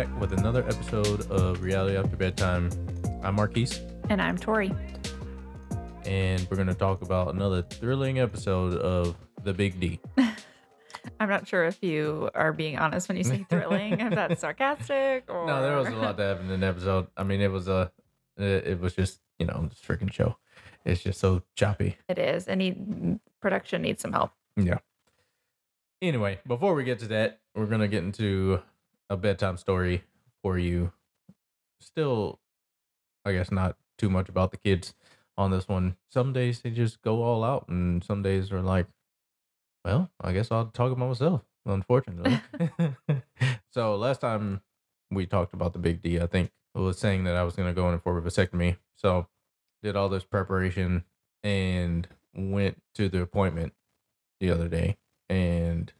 back with another episode of Reality After Bedtime. I'm Marquis, And I'm Torie. and we're going to talk about another thrilling episode of The Big D. I'm not sure if you are being honest when you say thrilling, if that's sarcastic or. No, there was a lot that happened in the episode. I mean, it was a, it, was just you know this freaking show. It's just so choppy. It is. Any production needs some help. Yeah. Anyway, before we get to that, we're gonna get into a bedtime story for you. Still, I guess not too much about the kids on this one. Some days they just go all out, and some days are like, well, I guess I'll talk about myself. Unfortunately. so last time we talked about the big D, I think I was saying that I was gonna go in for a vasectomy. So did all this preparation and went to the appointment the other day and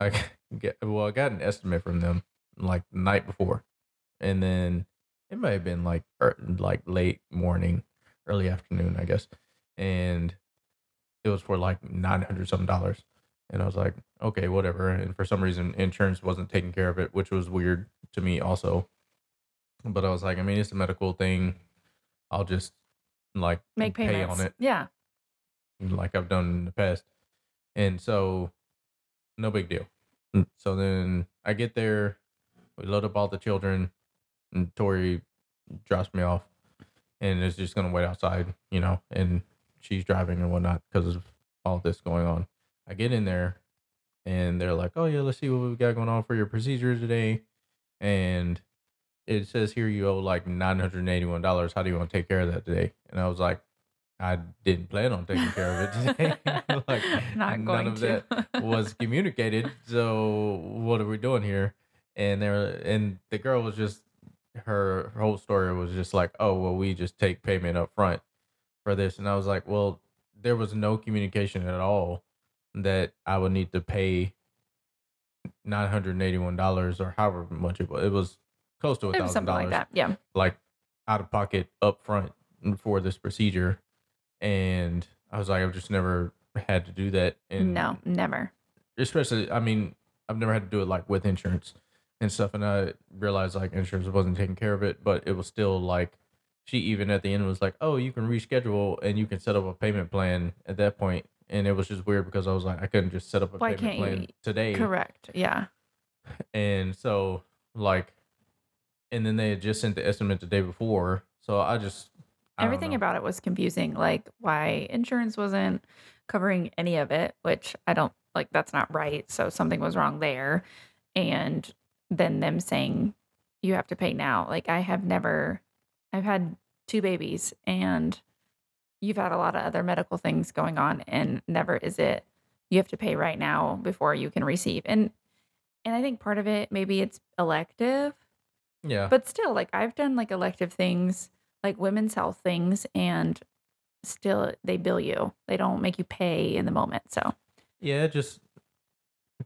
I get well I got an estimate from them like the night before and then it might have been like er, like late morning early afternoon I guess and it was for like 900 something dollars and I was like okay whatever and for some reason insurance wasn't taking care of it which was weird to me also but I was like I mean it's a medical thing I'll just like Make pay payments. on it Yeah. like I've done in the past. And so, no big deal. Mm, So then I get there, we load up all the children, and Torie drops me off, and is just gonna wait outside, you know, and she's driving and whatnot because of all this going on. I get in there, and they're like, "Oh yeah, let's see what we got going on for your procedure today," and it says here you owe like nine hundred and eighty-one dollars. How do you want to take care of that today? And I was like, I didn't plan on taking care of it today. like Not none of to. that was communicated. So what are we doing here? And there and the girl was just her whole story was just like, oh well, we just take payment up front for this, and I was like, well, there was no communication at all that I would need to pay nine hundred and eighty-one dollars or however much it was. It was close to a thousand something like that. Yeah. like out of pocket up front for this procedure and i was like i've just never had to do that and no, never. especially i mean i've never had to do it like with insurance and stuff and i realized like insurance wasn't taking care of it but it was still like she even at the end was like oh you can reschedule and you can set up a payment plan at that point and it was just weird because i was like i couldn't just set up a Why payment can't you- plan today Correct. Yeah. and so like and then they had just sent the estimate the day before so i just Everything know. about it was confusing. Like why insurance wasn't covering any of it, which I don't like. That's not right. So something was wrong there. And then them saying you have to pay now. Like I have never, I've had two babies and you've had a lot of other medical things going on and never is it you have to pay right now before you can receive. And and I think part of it maybe it's elective yeah but still like i've done like elective things like women's health things and still they bill you. They don't make you pay in the moment so. Yeah just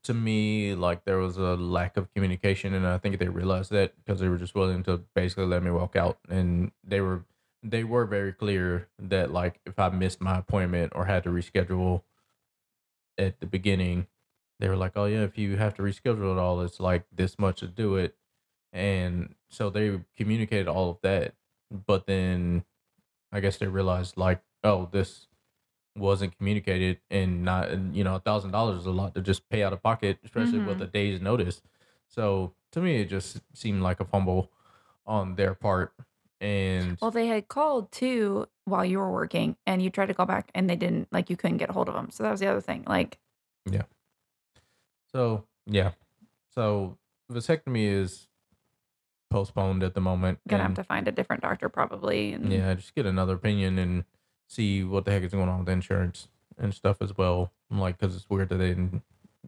to me like there was a lack of communication and i think they realized that because they were just willing to basically let me walk out and they were they were very clear that like if i missed my appointment or had to reschedule at the beginning they were like oh yeah if you have to reschedule it all it's like this much to do it. And so they communicated all of that but then i guess they realized like oh this wasn't communicated and not and you know a thousand dollars is a lot to just pay out of pocket especially with Mhm. a day's notice so to me it just seemed like a fumble on their part and well they had called too while you were working and you tried to call back and they didn't like you couldn't get a hold of them so that was the other thing like Yeah. so yeah so vasectomy is postponed at the moment gonna have to find a different doctor probably and yeah just get another opinion and see what the heck is going on with insurance and stuff as well I'm like because it's weird that they didn't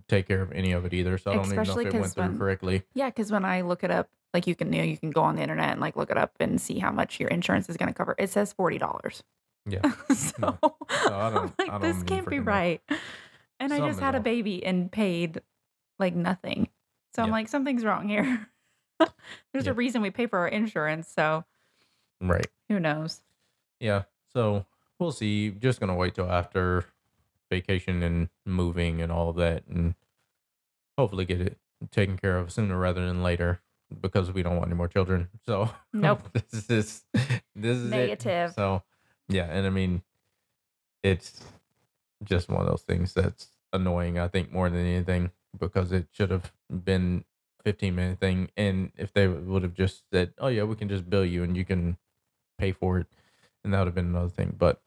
take care of any of it either so i don't even know Especially if it went through when- correctly yeah because when i look it up like you can you know you can go on the internet and like look it up and see how much your insurance is going to cover it says $40 yeah so, No. I don't- I'm like, I don't this can't be freaking know. right. And I just had a baby and paid like nothing. So I'm like, something's wrong here. There's Yeah. a reason we pay for our insurance. So right who knows? Yeah. So we'll see. Just gonna wait till after vacation and moving and all of that, and hopefully get it taken care of sooner rather than later. because we don't want any more children. So Nope. this is this is it. Negative. So yeah, and I mean, it's just one of those things that's annoying. I think more than anything because it should have been 15 minute thing, and if they would have just said, "Oh yeah, we can just bill you and you can pay for it," and that would have been another thing. But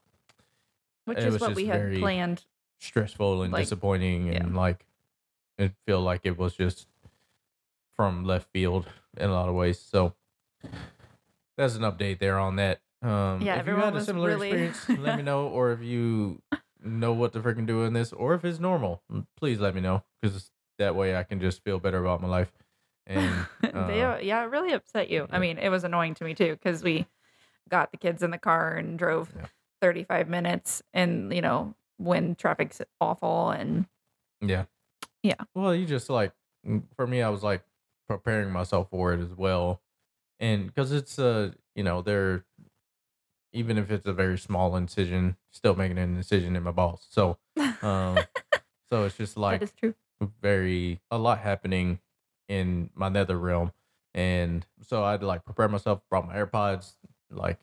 Which is what we had planned. stressful and Like, disappointing yeah. and like it feel like it was just from left field in a lot of ways so that's an update there on that um Yeah, if you had a similar really- experience let me know or if you know what to freaking do in this or if it's normal please let me know because that way i can just feel better about my life and they, uh, yeah, it really upset you. yeah. I mean, it was annoying to me too because we got the kids in the car and drove Yeah. 35 minutes, and you know when traffic's awful, and Yeah. Yeah. Well, you just like for me, I was like preparing myself for it as well, and because it's uh you know they're even if it's a very small incision, still making an incision in my balls. So um, so it's just like that is true. very a lot happening in my nether realm. And so i'd like prepare myself brought my airpods like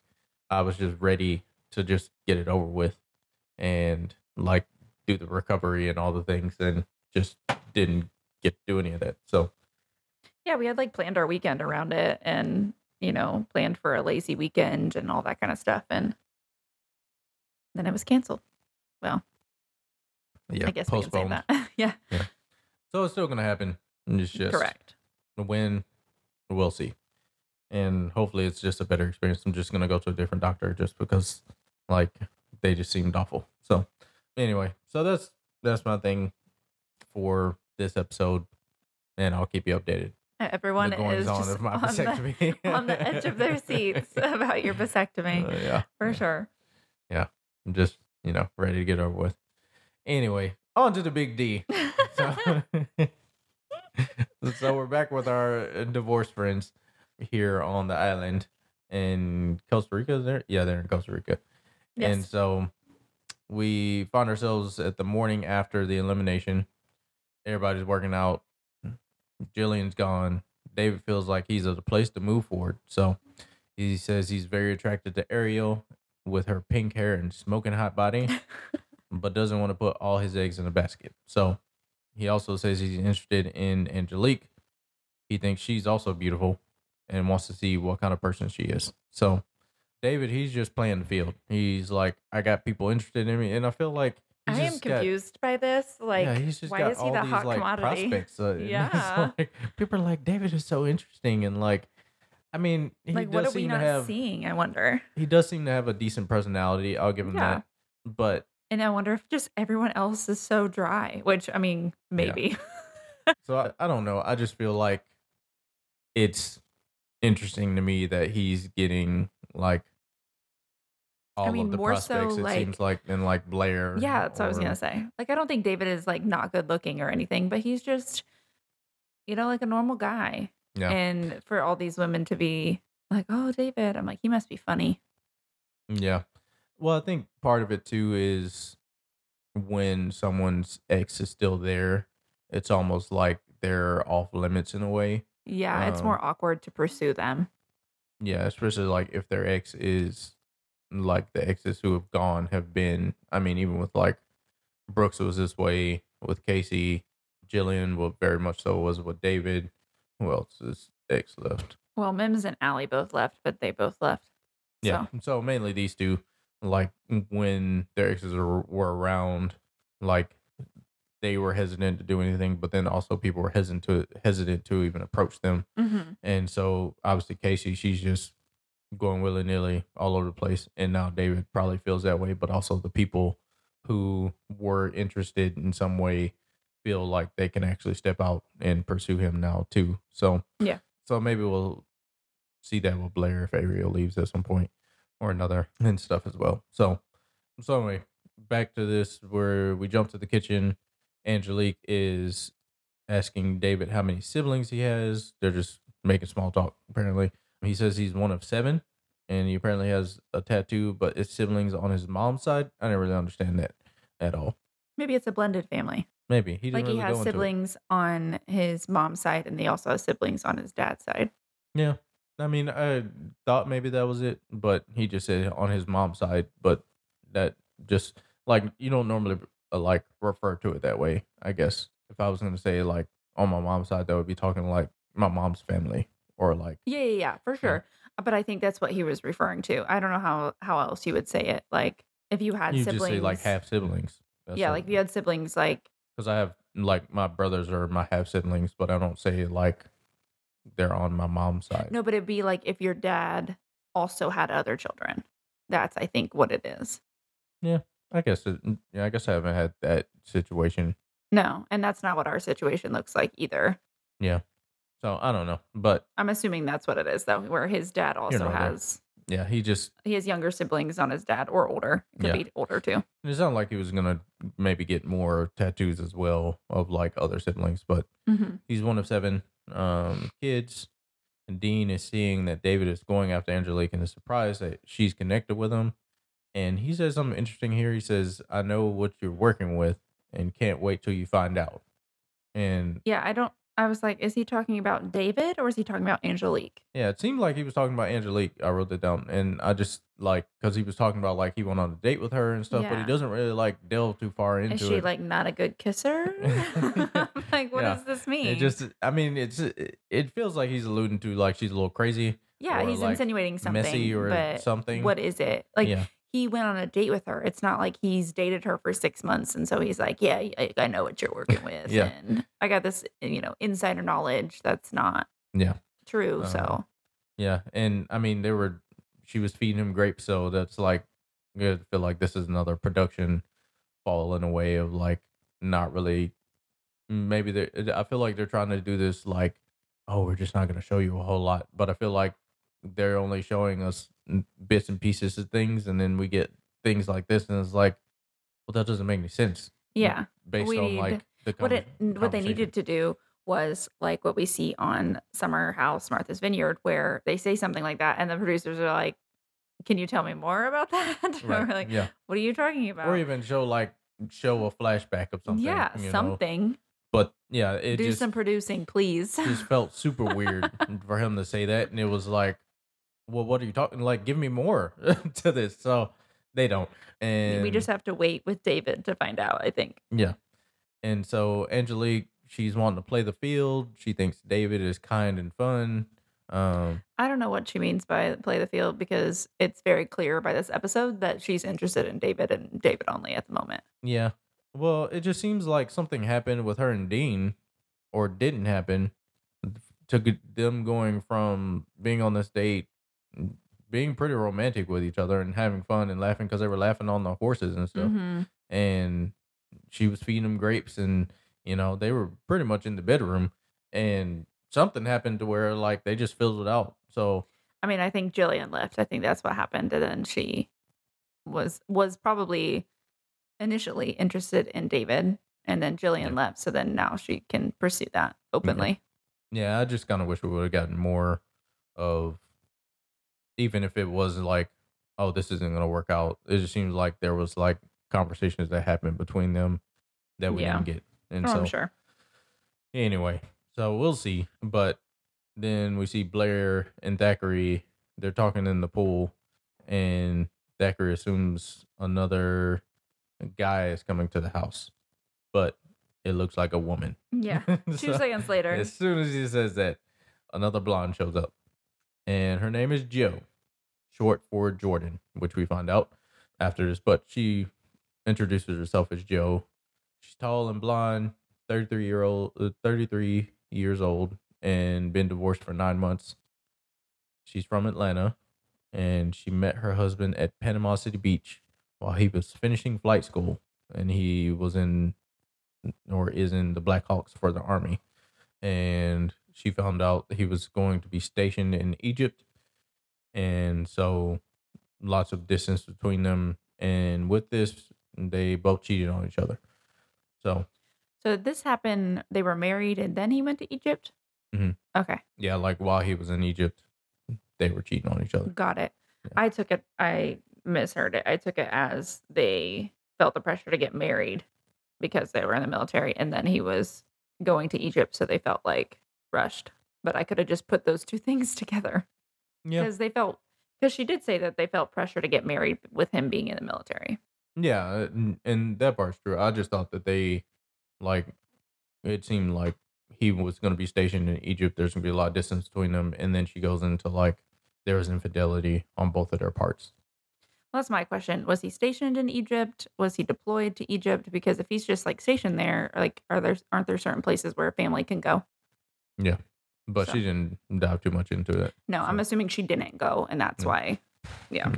i was just ready to just get it over with and like do the recovery and all the things and just didn't get to do any of that. So Yeah, we had like planned our weekend around it, and you know planned for a lazy weekend and all that kind of stuff, and then it was canceled. Well, yeah I guess we can say postponed. that. yeah, so it's still gonna happen it's just correct. when we'll see. And hopefully it's just a better experience. I'm just gonna go to a different doctor just because like they just seemed awful. So anyway so that's that's my thing for this episode and i'll keep you updated. Everyone is on on the, vasectomy. on the edge of their seats about your vasectomy, Uh, yeah for sure. Yeah, I'm just you know ready to get over with. Anyway on to the big d. So, so we're back with our uh, divorced friends here on the island in Costa Rica. Is there? Yeah, they're in Costa Rica. And so we found ourselves at the morning after the elimination. Everybody's working out. Jillian's gone. David feels like he's at a place to move forward. So he says he's very attracted to Ariel with her pink hair and smoking hot body, but doesn't want to put all his eggs in a basket. So he also says he's interested in Angelique. He thinks she's also beautiful and wants to see what kind of person she is. So David, he's just playing the field. He's like, I got people interested in me, and I feel like I am just got- confused by this. Like, yeah, he's just why got is he all the these hot like commodity? prospects. Uh, Yeah. like, people are like, David is so interesting, and like, I mean, he like what are we not have seeing? I wonder. he does seem to have a decent personality. I'll give him Yeah. that. But And I wonder if just everyone else is so dry, which I mean, maybe. so I, I don't know. I just feel like it's interesting to me that he's getting like all mean, of the more so, prospects. it like- seems like in like Blair. yeah, that's what I was gonna say. Like, I don't think David is like not good looking or anything, but he's just, you know, like a normal guy. Yeah. And for all these women to be like, "Oh, David," I'm like, he must be funny. Mm, yeah. Well, I think part of it too is when someone's ex is still there, it's almost like they're off limits in a way. Yeah, it's Um, more awkward to pursue them. Yeah, especially like if their ex is like the exes who have gone have been. I mean, even with like Brooks it was this way with Casey, Jillian, well, very much so was with David. Who else is ex left? Well, Mims and Allie both left, but they both left. Yeah. So, So mainly these two, like when their exes were, were around, like they were hesitant to do anything, but then also people were hesitant to hesitant to even approach them. mhm. And so obviously Casey, she's just going willy nilly all over the place. And now David probably feels that way, but also the people who were interested in some way feel like they can actually step out and pursue him now too. So Yeah. So maybe we'll see that with Blair if Ariel leaves at some point or another and stuff as well. So so anyway, back to this where we jump to the kitchen. Angelique is asking David how many siblings he has. They're just making small talk, apparently. He says he's one of seven, and he apparently has a tattoo, but it's siblings on his mom's side. I didn't really understand that at all. maybe it's a blended family. maybe he Like he has siblings on his mom's side, and they also have siblings on his dad's side. Yeah. I mean, I thought maybe that was it, but he just said on his mom's side, but that just like you don't normally uh, like refer to it that way, I guess. If I was going to say like on my mom's side, that would be talking like my mom's family or like Yeah, yeah, yeah, for sure. Uh, But I think that's what he was referring to. I don't know how how else you would say it. Like if you had you siblings, just say like half siblings. yeah, like if you had siblings, like because I have like my brothers are my half siblings, but I don't say like they're on my mom's side. no, but it'd be like if your dad also had other children. That's I think what it is. Yeah, I guess it, yeah, I guess I haven't had that situation. No, and that's not what our situation looks like either. Yeah. So I don't know, but I'm assuming that's what it is though, where his dad also nor there. has yeah, he just he has younger siblings on his dad or older. Could Yeah. be older too. It not like he was gonna maybe get more tattoos as well of like other siblings, but hmm he's one of seven um, kids. And Dean is seeing that David is going after Angelique and is surprised that she's connected with him. And he says something interesting here. He says, "I know what you're working with, and can't wait till you find out." And Yeah, I don't. I was like, is he talking about David or is he talking about Angelique? yeah, it seemed like he was talking about Angelique. I wrote that down, and I just like because he was talking about like he went on a date with her and stuff, but he Yeah. doesn't really like delve too far into Is she it. like not a good kisser? I'm like, what Yeah. does this mean? It just, I mean, it's it it feels like he's alluding to like she's a little crazy, yeah, or, he's like, insinuating something, messy, or but something. what is it? Like yeah, he went on a date with her. It's not like he's dated her for six months, and so he's like, yeah, I, I know what you're working with, Yeah. and I got this, you know, insider knowledge that's not yeah, true. Uh, so yeah, and I mean, they were, she was feeding him grapes, so that's like, I feel like this is another production fall in a way of like not really, maybe they, I feel like they're trying to do this like, oh, we're just not going to show you a whole lot, but I feel like they're only showing us bits and pieces of things, and then we get things like this, and it's like, well, that doesn't make any sense. yeah, based We on need- like the what it what they needed to do was like what we see on Summer House Martha's Vineyard, where they say something like that, and the producers are like, "Can you tell me more about that?" or right? like, yeah, "What are you talking about?" or even show like show a flashback of something. yeah, you know? something. But yeah, it Do just some producing, please. just felt super weird for him to say that, and it was like, well, what are you talking? Like, give me more to this. So they don't, and we just have to wait with David to find out. I think. yeah, and so Angelique, she's wanting to play the field. She thinks David is kind and fun. Um, I don't know what she means by play the field because it's very clear by this episode that she's interested in David and David only at the moment. Yeah. Well, it just seems like something happened with her and Dean, or didn't happen, to them going from being on this date, being pretty romantic with each other and having fun and laughing because they were laughing on the horses and stuff. Mhm. And she was feeding them grapes, and you know they were pretty much in the bedroom, and something happened to where like they just fizzled out. So I mean, I think Jillian left. I think that's what happened, and then she was was probably initially interested in David, and then Jillian Yeah. left. So then now she can pursue that openly. Yeah, I just kind of wish we would have gotten more of, even if it was like, oh, this isn't going to work out. It just seems like there was like conversations that happened between them that we Yeah. didn't get. And Oh, so, I'm sure. anyway, so we'll see. But then we see Blair and Thakur. They're talking in the pool, and Thakur assumes another guy is coming to the house, but it looks like a woman. Yeah. Two So- seconds later. as soon as he says that, another blonde shows up. And her name is Joe, short for Jordan, which we find out after this. But she introduces herself as Joe. She's tall and blonde, 33 year old, uh, 33 years old, and been divorced for nine months. She's from Atlanta, and she met her husband at Panama City Beach while he was finishing flight school, and he was in or is in the Black Hawks for the army and she found out he was going to be stationed in Egypt. And so lots of distance between them. And with this, they both cheated on each other. So, So this happened. They were married, and then he went to Egypt. Mhm. Okay, yeah, like while he was in Egypt, they were cheating on each other. got it. Yeah. I took it. I misheard it. I took it as they felt the pressure to get married because they were in the military, and then he was going to Egypt, so they felt like rushed. But I could have just put those two things together Yeah. because they felt because she did say that they felt pressure to get married with him being in the military. Yeah, uh, and, and that part's true. I just thought that they, like, it seemed like he was going to be stationed in Egypt. There's going to be a lot of distance between them, and then she goes into like there was infidelity on both of their parts. Well, that's my question. Was he stationed in Egypt? Was he deployed to Egypt? Because if he's just like stationed there, like are there aren't there certain places where a family can go? But So- she didn't dive too much into it. No, I'm assuming she didn't go, and that's No. why. Yeah.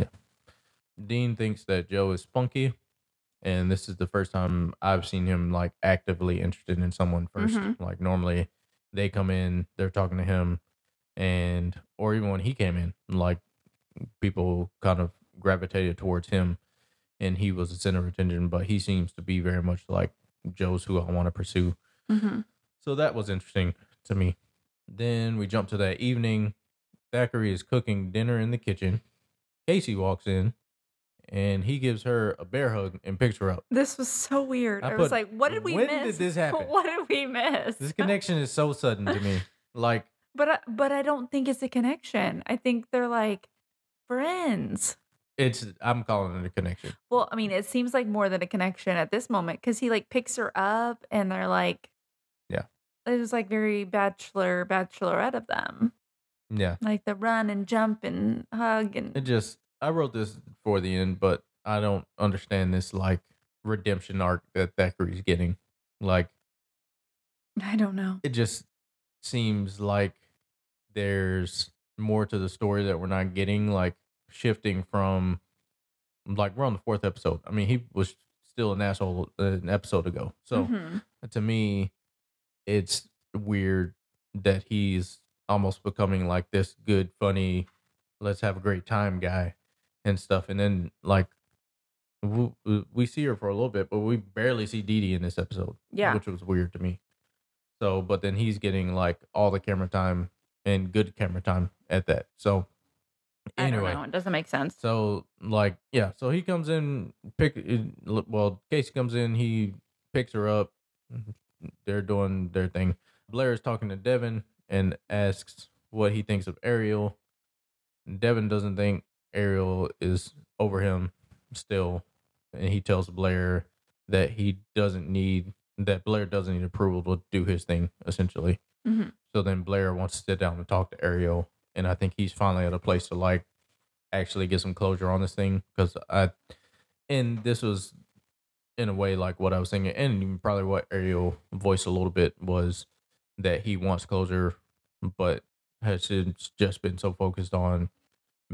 Dean thinks that Joe is spunky, and this is the first time I've seen him like actively interested in someone 1st Mhm. Like normally, they come in, they're talking to him, and or even when he came in, like people kind of gravitated towards him, and he was the center of attention. But he seems to be very much like Joe's who I want to pursue. hmm So that was interesting to me. Then we jump to that evening. Thakur is cooking dinner in the kitchen. Casey walks in and he gives her a bear hug and picks her up. This was so weird. I I, was like, what did we "When did this happen?" What did we miss? This connection is so sudden to me. Like, but I, but I don't think it's a connection. I think they're like friends. it's, I'm calling it a connection. Well, I mean, it seems like more than a connection at this moment because he like picks her up and they're like, Yeah. It was like very bachelor bachelorette of them, Yeah. like the run and jump and hug and It just, I wrote this for the end, but I don't understand this like redemption arc that Thakur's getting. Like, I don't know. it just seems like there's more to the story that we're not getting like shifting from like we're on the fourth episode i mean he was still an asshole an episode ago so Mhm. to me it's weird that he's almost becoming like this good funny let's have a great time guy and stuff and then like we, we see her for a little bit but we barely see Dee Dee in this episode Yeah. which was weird to me so but then he's getting like all the camera time and good camera time at that so I anyway don't know. It doesn't make sense. so like yeah, so he comes in pick uh, well, Casey comes in, he picks her up. They're doing their thing. Blair is talking to Devin and asks what he thinks of Ariel. Devin doesn't think Ariel is over him still, and he tells Blair that he doesn't need that Blair doesn't need approval to do his thing essentially. Mhm. So then Blair wants to sit down and talk to Ariel, and I think he's finally at a place to like actually get some closure on this thing because I, and this was in a way like what I was thinking, and probably what Ariel voiced a little bit was that he wants closure, but has since just been so focused on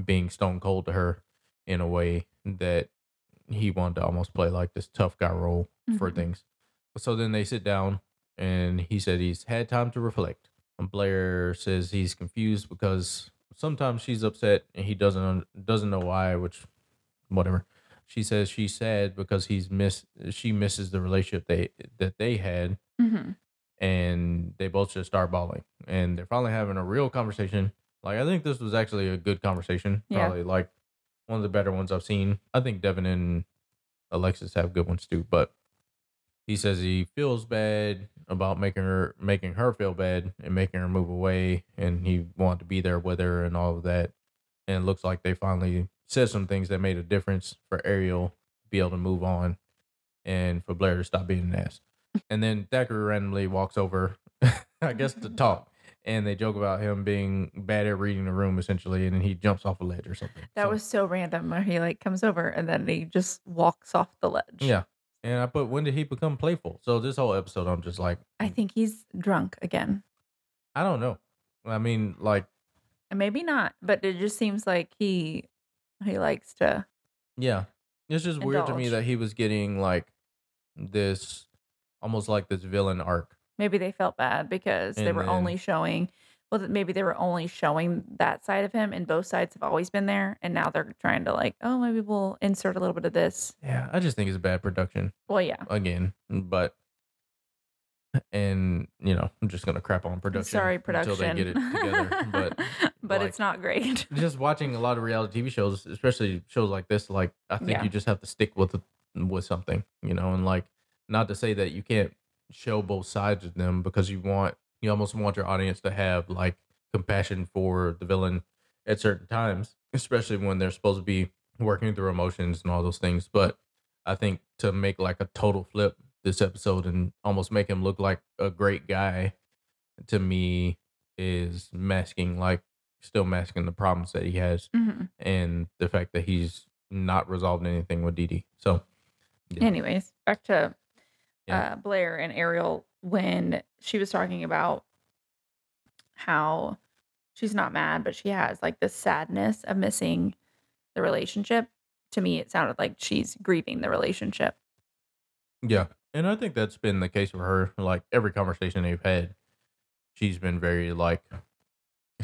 being stone cold to her in a way that he wanted to almost play like this tough guy role for Mhm. things. So then they sit down, and he said he's had time to reflect. And Blair says he's confused because sometimes she's upset and he doesn't doesn't know why, which whatever. She says she's sad because he's miss she misses the relationship they that they had Mhm. and they both just start bawling and they're finally having a real conversation. Like I think this was actually a good conversation. Yeah. Probably like one of the better ones I've seen. I think Devin and Alexis have good ones too, but he says he feels bad about making her making her feel bad and making her move away and he wanted to be there with her and all of that. And it looks like they finally said some things that made a difference for Ariel to be able to move on and for Blair to stop being an ass. And then Thakur randomly walks over, I guess, to talk. And they joke about him being bad at reading the room, essentially, and then he jumps off a ledge or something. That So, was so random where he like comes over and then he just walks off the ledge. yeah. And I put, when did he become playful? So this whole episode, I'm just like, I mm. think he's drunk again. I don't know. I mean, like, maybe not, but it just seems like he he likes to yeah, it's just weird to me Indulge. that he was getting like this, almost like this villain arc. maybe they felt bad because they And were then- only showing well th- maybe they were only showing that side of him and both sides have always been there and now they're trying to like oh maybe we'll insert a little bit of this Yeah, I just think it's a bad production. well yeah again, but and you know, I'm just gonna crap on production. sorry production until they get it together. But but like- it's not great just watching a lot of reality TV shows, especially shows like this, like I think Yeah. you just have to stick with it, with something, you know, and like not to say that you can't show both sides of them because you want you almost want your audience to have like compassion for the villain at certain times, especially when they're supposed to be working through emotions and all those things. But I think to make like a total flip this episode and almost make him look like a great guy to me is masking like still masking the problems that he has Mhm. and the fact that he's not resolved anything with Dee Dee. So Yeah. Anyways, back to Yeah. uh, Blair and Ariel when she was talking about how she's not mad, but she has like this sadness of missing the relationship. To me, it sounded like she's grieving the relationship. Yeah. And I think that's been the case for her. Like every conversation they've had, she's been very like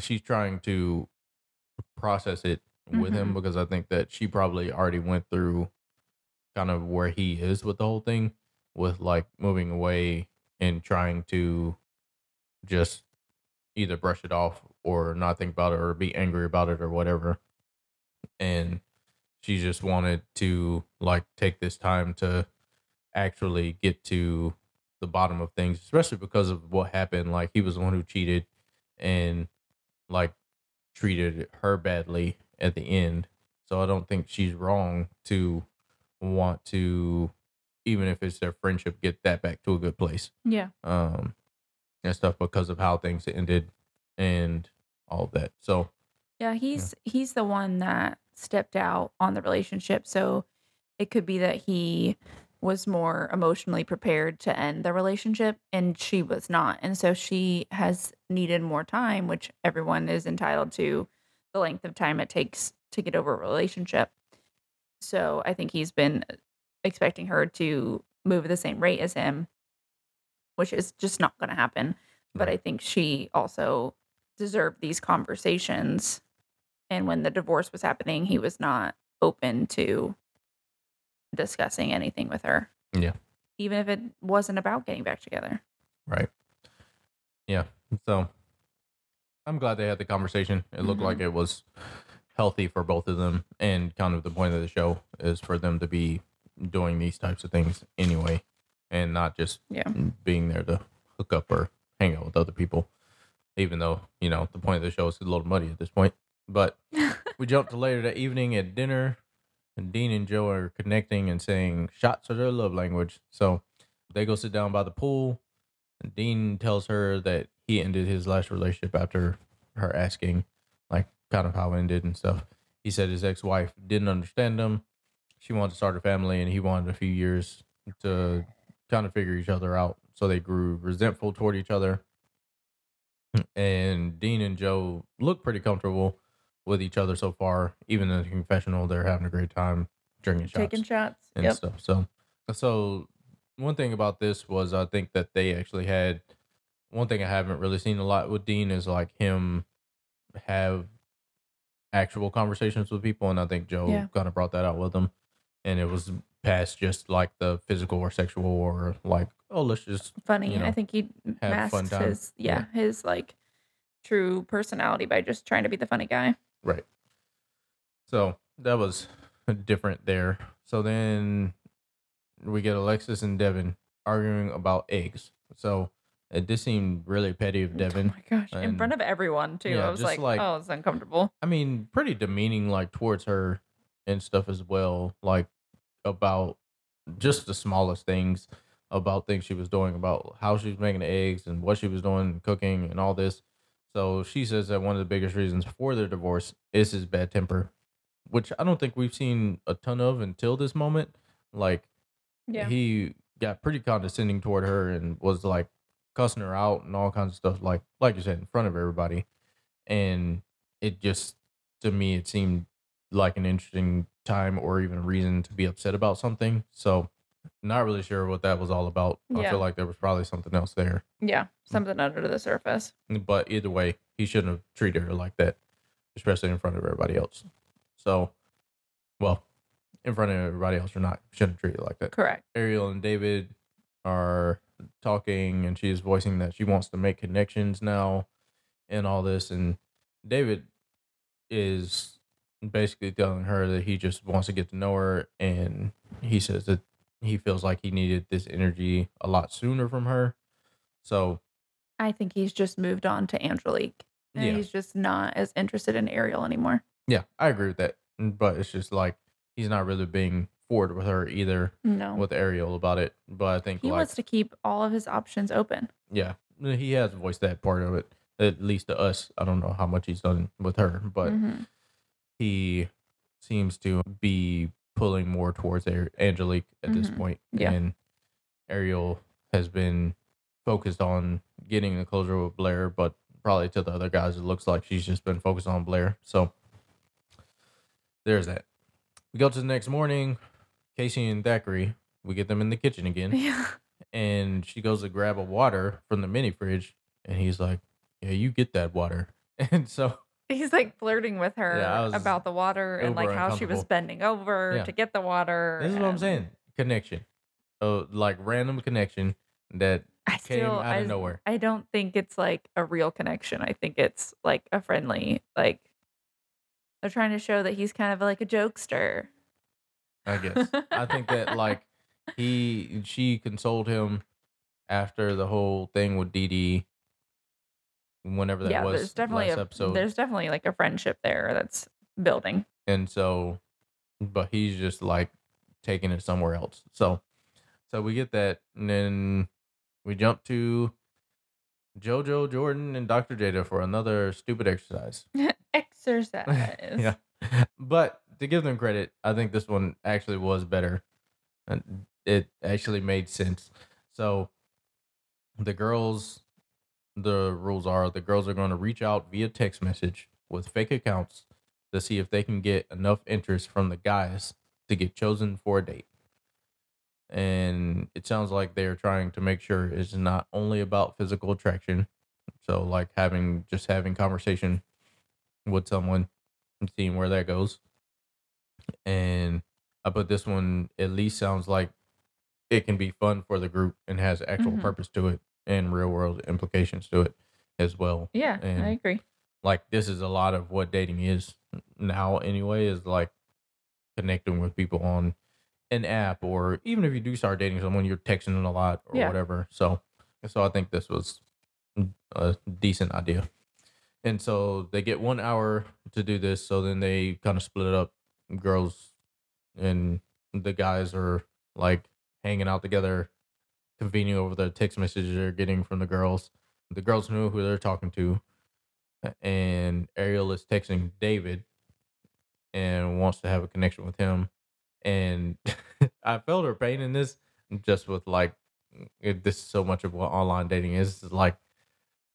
she's trying to process it with him mm-hmm. because I think that she probably already went through kind of where he is with the whole thing with like moving away and trying to just either brush it off or not think about it or be angry about it or whatever. And she just wanted to like take this time to actually get to the bottom of things, especially because of what happened. Like he was the one who cheated and like treated her badly at the end. So I don't think she's wrong to want to, even if it's their friendship, get that back to a good place. Yeah. Um, and stuff because of how things ended and all that. So Yeah, he's he's the one that stepped out on the relationship. So it could be that he was more emotionally prepared to end the relationship and she was not. And so she has needed more time, which everyone is entitled to the length of time it takes to get over a relationship. So I think he's been expecting her to move at the same rate as him, which is just not going to happen. But I think she also deserved these conversations. And when the divorce was happening, he was not open to discussing anything with her. Yeah. Even if it wasn't about getting back together. Right. Yeah. So I'm glad they had the conversation. It looked Mhm. like it was healthy for both of them. And kind of the point of the show is for them to be doing these types of things anyway and not just Yeah. being there to hook up or hang out with other people. Even though, you know, the point of the show is a little muddy at this point. But we jump to later that evening at dinner, and Dean and Joe are connecting and saying shots are their love language. So they go sit down by the pool, and Dean tells her that he ended his last relationship after her asking, like, kind of how it ended and stuff. He said his ex wife didn't understand him. She wanted to start a family, and he wanted a few years to kind of figure each other out. So they grew resentful toward each other. And Dean and Joe look pretty comfortable with each other so far. Even in the confessional, they're having a great time drinking shots Taking shots. and Yep. stuff. So, so one thing about this was I think that they actually had one thing I haven't really seen a lot with Dean is like him have actual conversations with people, and I think Joe Yeah. kind of brought that out with him, and it was past just like the physical or sexual or like oh let's just Funny. you know, I think he have fun masks time. his yeah, his like true personality by just trying to be the funny guy. Right. So that was different there. So then we get Alexis and Devin arguing about eggs. So it just seemed really petty of oh Devin. Oh my gosh. In front of everyone too. yeah, I was like, like- oh, it's uncomfortable. I mean, pretty demeaning, like towards her and stuff as well. Like about just the smallest things about things she was doing, about how she was making the eggs and what she was doing, cooking and all this. So she says that one of the biggest reasons for their divorce is his bad temper, which I don't think we've seen a ton of until this moment. Like Yeah. he got pretty condescending toward her and was like cussing her out and all kinds of stuff like like you said in front of everybody and it just to me it seemed like an interesting time or even a reason to be upset about something so not really sure what that was all about i feel like there was probably something else there yeah. Something under the surface. but either way he shouldn't have treated her like that especially in front of everybody else so well in front of everybody else or not shouldn't treat it like that Correct. Ariel and David are talking, and she's voicing that she wants to make connections now and all this. And David is basically telling her that he just wants to get to know her, and he says that he feels like he needed this energy a lot sooner from her. So I think he's just moved on to Angelique. And Yeah. he's just not as interested in Ariel anymore. yeah, I agree with that. Mm, But it's just like he's not really being forward with her either No. with Ariel about it. But I think he like wants to keep all of his options open. yeah, he has voiced that part of it at least to us. I don't know how much he's done with her, but Mhm. he seems to be pulling more towards Ar- Angelique at this Mhm. point. Yeah. And Ariel has been focused on getting the closure with Blair, but probably to the other guys, it looks like she's just been focused on Blair. So there's that. We go to the next morning. Casey and Thakur, we get them in the kitchen again, Yeah. and she goes to grab a water from the mini fridge, and he's like, "Yeah, you get that water." And so He's like flirting with her Yeah, about the water and like how she was bending over Yeah. to get the water. This is what I'm saying. Connection. Uh, like random connection that I came still, out I, of nowhere. I don't think it's like a real connection. I think it's like a friendly, like they're trying to show that he's kind of like a jokester. I guess. I think that like he she consoled him after the whole thing with Dee Dee. Whenever that yeah, was there's definitely a episode. there's definitely like a friendship there that's building. and so but he's just like taking it somewhere else. So so we get that and then we jump to Jojo Jordan and Dr. Jada for another stupid exercise. Exercise. yeah. But to give them credit, I think this one actually was better. And it actually made sense. So the girls the rules are the girls are going to reach out via text message with fake accounts to see if they can get enough interest from the guys to get chosen for a date. And it sounds like they're trying to make sure it's not only about physical attraction. So like having just having conversation with someone and seeing where that goes. And I put this one at least sounds like it can be fun for the group and has actual Mhm. purpose to it and real world implications to it as well. Yeah, And- I agree. Like this is a lot of what dating is now anyway is like connecting with people on an app or even if you do start dating someone you're texting them a lot or Yeah. whatever. So so I think this was a decent idea. And so they get one hour to do this. So then they kind of split it up. Girls and the guys are like hanging out together, convening over the text messages they're getting from the girls. The girls know who they're talking to. And Ariel is texting David and wants to have a connection with him. And I felt her pain in this just with like, it, this is so much of what online dating is. It's like,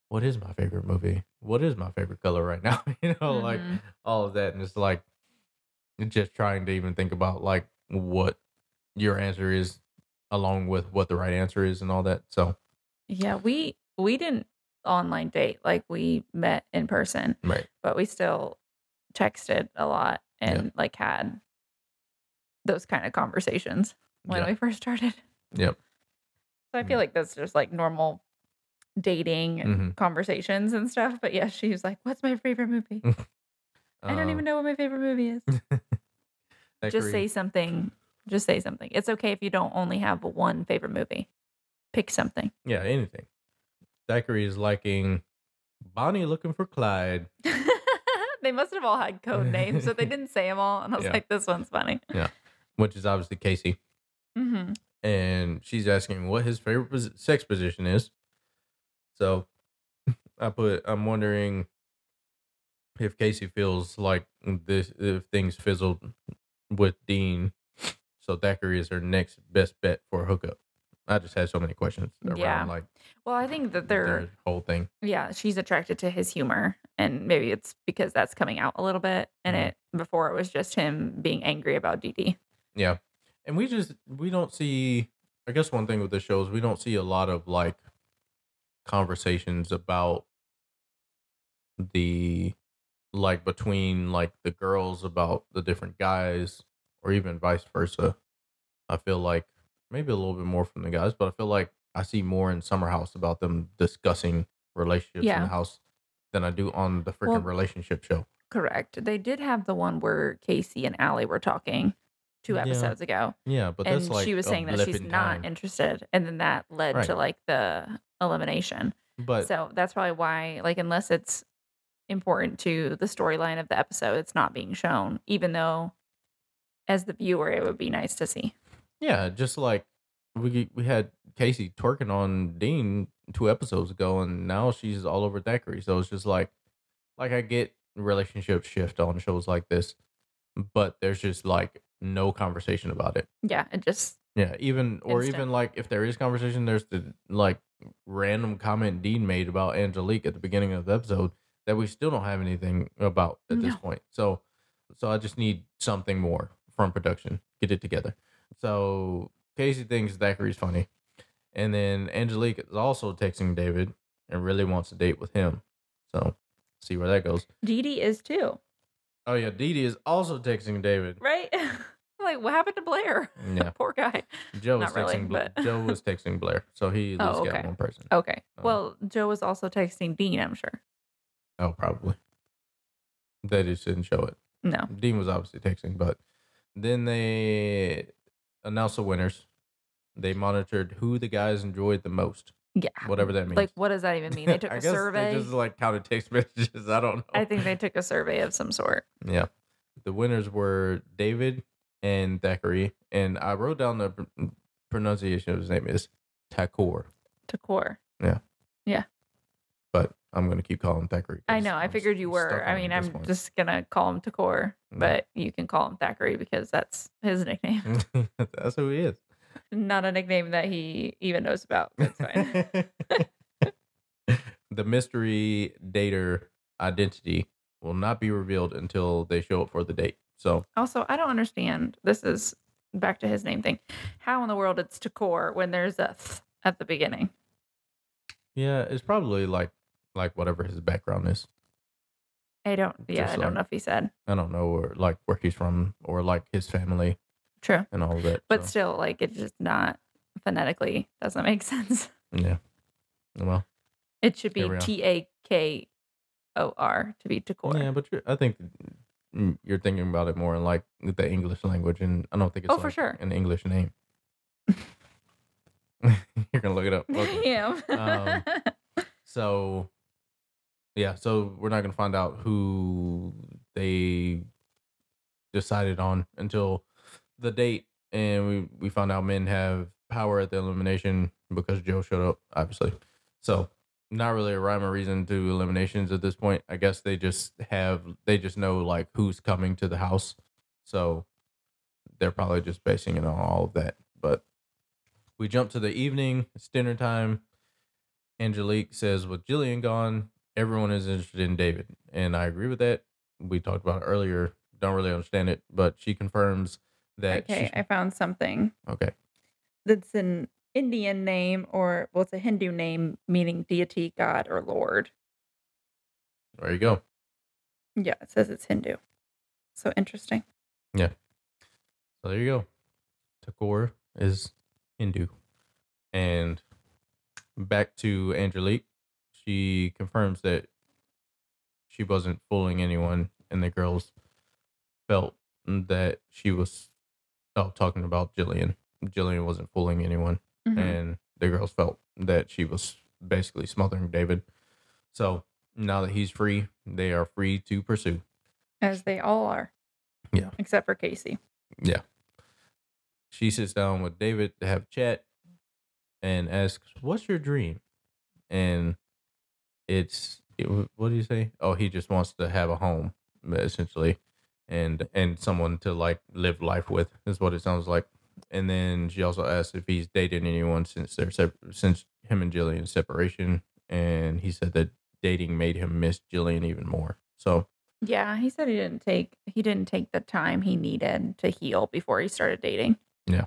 what is my favorite movie? What is my favorite color right now? you know, like Mhm. all of that. And it's like just trying to even think about like what your answer is along with what the right answer is and all that. So, Yeah, we we didn't online date like we met in person, right. but we still texted a lot Yeah. and like had those kind of conversations when Yeah. we first started. Yep. So I feel Mm. like that's just like normal dating and Mhm. conversations and stuff. But yeah, she was like, "What's my favorite movie? I don't Uh, even know what my favorite movie is." Just say something. Just say something. It's okay if you don't only have one favorite movie. Pick something. Yeah, anything. Thakur is liking Bonnie looking for Clyde. they must have all had code names, so they didn't say them all. And I was Yeah. like, "This one's funny." Yeah. Which is obviously Casey. hmm and she's asking what his favorite sex position is. So I put, I'm wondering if Casey feels like this, if things fizzled with Dean, so Thakur is her next best bet for a hookup. I just had so many questions around Yeah. like Well, I think that they're their whole thing. yeah, she's attracted to his humor, and maybe it's because that's coming out a little bit. And Mhm. it before it was just him being angry about Dee Dee. Yeah. And we just we don't see I guess one thing with the show is we don't see a lot of like conversations about the like between like the girls about the different guys or even vice versa. I feel like maybe a little bit more from the guys, but I feel like I see more in Summer House about them discussing relationships in the house than I do on the freaking Well, relationship show. Correct. They did have the one where Casey and Allie were talking, two Yeah. episodes ago. Yeah, but and like she was saying that she's in not interested. And then that led Right. to like the elimination. But so that's probably why, like, unless it's important to the storyline of the episode, it's not being shown, even though as the viewer, it would be nice to see. yeah, just like we we had Casey twerking on Dean two episodes ago, and now she's all over Thackeray. So it's just like, like I get relationships shift on shows like this, but there's just like no conversation about it. Yeah. It just, Yeah, even or Instant. even like if there is conversation, there's the like random comment Dean made about Angelique at the beginning of the episode that we still don't have anything about at this point. So, so I just need something more from production. Get it together. So Casey thinks Thackeray's funny, and then Angelique is also texting David and really wants a date with him. So, see where that goes. Dee Dee is too, Oh yeah, Dee Dee is also texting David. right? like, what happened to Blair? Yeah, Poor guy. Joe was really, texting. Bla- but- Joe was texting Blair, so he at Oh, least got okay. one person. Okay. Oh. Well, Joe was also texting Dean, I'm sure. Oh, probably. They just didn't show it. No. Dean was obviously texting, but then they announced the winners. They monitored who the guys enjoyed the most, Yeah. whatever that means. Like, what does that even mean? They took I a guess survey. They just like counted text messages. I don't know. I think they took a survey of some sort. Yeah. The winners were David and Thackeray, and I wrote down the pr- pronunciation of his name is Takor, Takor. but I'm gonna keep calling him Thackeray. I know. I I'm figured you stuck were. on I mean, at this I'm point. just gonna call him Takor, Yeah. Mm-hmm. but you can call him Thackeray because that's his nickname. That's who he is. Not a nickname that he even knows about. That's fine. the mystery dater identity will not be revealed until they show up for the date. So also, I don't understand. This is back to his name thing. How in the world it's Takor when there's a th at the beginning? yeah, it's probably like like whatever his background is. I don't. Yeah, Just I don't like- know if he said. I don't know or like where he's from or like his family True, and all of that. but so, still, like it's just not phonetically doesn't make sense. yeah. Well, It should be Here we are. T A K O R to be Takor. yeah, but you're, I think mm, you're thinking about it more in like the English language, and I don't think it's Oh, for like sure. an English name. you're gonna look it up. Okay. I am. So, yeah, so we're not to find out who they decided on until the date. And we, we found out men have power at the elimination because Joe showed up, obviously. So, not really a rhyme or reason to eliminations at this point. I guess they just have, they just know like who's coming to the house. So, they're probably just basing it on all of that. But we jump to the evening, it's dinner time. Angelique says, with Jillian gone, everyone is interested in David. And I agree with that. We talked about it earlier. Don't really understand it, but she confirms that. okay, I found something okay. that's an Indian name, or well, it's a Hindu name meaning deity, god, or lord. There you go. Yeah, it says it's Hindu. So interesting. Yeah. So there you go. Takor is Hindu. And back to Angelique. She confirms that she wasn't fooling anyone, and the girls felt that she was oh, talking about Jillian. Jillian wasn't fooling anyone, Mhm. and the girls felt that she was basically smothering David. So now that he's free, they are free to pursue. As they all are. Yeah. Except for Casey. Yeah. She sits down with David to have a chat and asks, What's your dream? And it's, it, what do you say? Oh, he just wants to have a home, essentially, and and someone to like live life with, is what it sounds like. And then she also asks if he's dated anyone since their since him and Jillian's separation. And he said that dating made him miss Jillian even more. So, Yeah, he said he didn't take he didn't take the time he needed to heal before he started dating. Yeah,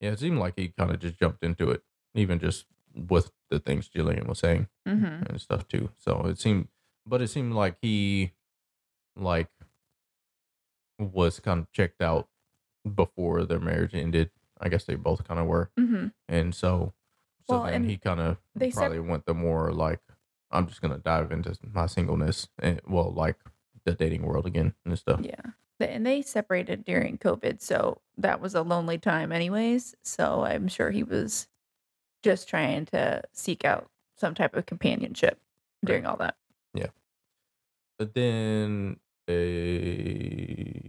yeah, it seemed like he kind of just jumped into it, even just with the things Jillian was saying Mm-hmm. and stuff too. So it seemed, but it seemed like he, like, was kind of checked out before their marriage ended. I guess they both kind of were, Mm-hmm. and so, so Well, then and he kind of they sep- probably went the more like, I'm just gonna dive into my singleness and well, like the dating world again and stuff. Yeah. And they separated during COVID, so that was a lonely time, anyways. So I'm sure he was just trying to seek out some type of companionship during all that. Yeah. But then, uh,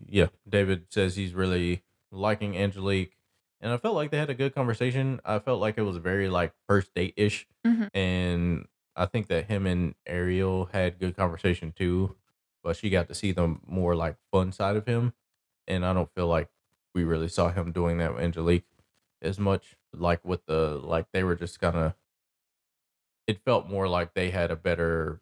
yeah, David says he's really liking Angelique, and I felt like they had a good conversation. I felt like it was very like first date ish, Mhm. and I think that him and Ariel had good conversation too. But she got to see the more like fun side of him, and I don't feel like we really saw him doing that with Angelique as much. Like with the like they were just kind of. It felt more like they had a better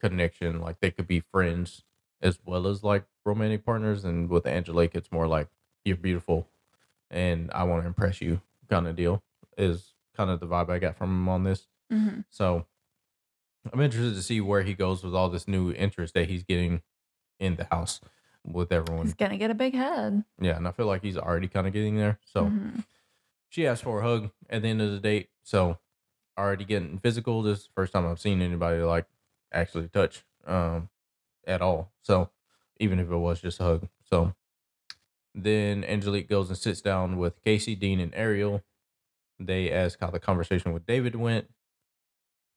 connection, like they could be friends as well as like romantic partners. And with Angelique, it's more like you're beautiful and I want to impress you kind of deal is kind of the vibe I got from him on this. Mhm. So I'm interested to see where he goes with all this new interest that he's getting in the house with everyone. He's gonna get a big head. Yeah, and I feel like he's already kind of getting there. So Mhm. She asked for a hug at the end of the date. So already getting physical. This is the first time I've seen anybody like actually touch um at all. So even if it was just a hug. So then Angelique goes and sits down with Casey, Dean, and Ariel. They ask how the conversation with David went.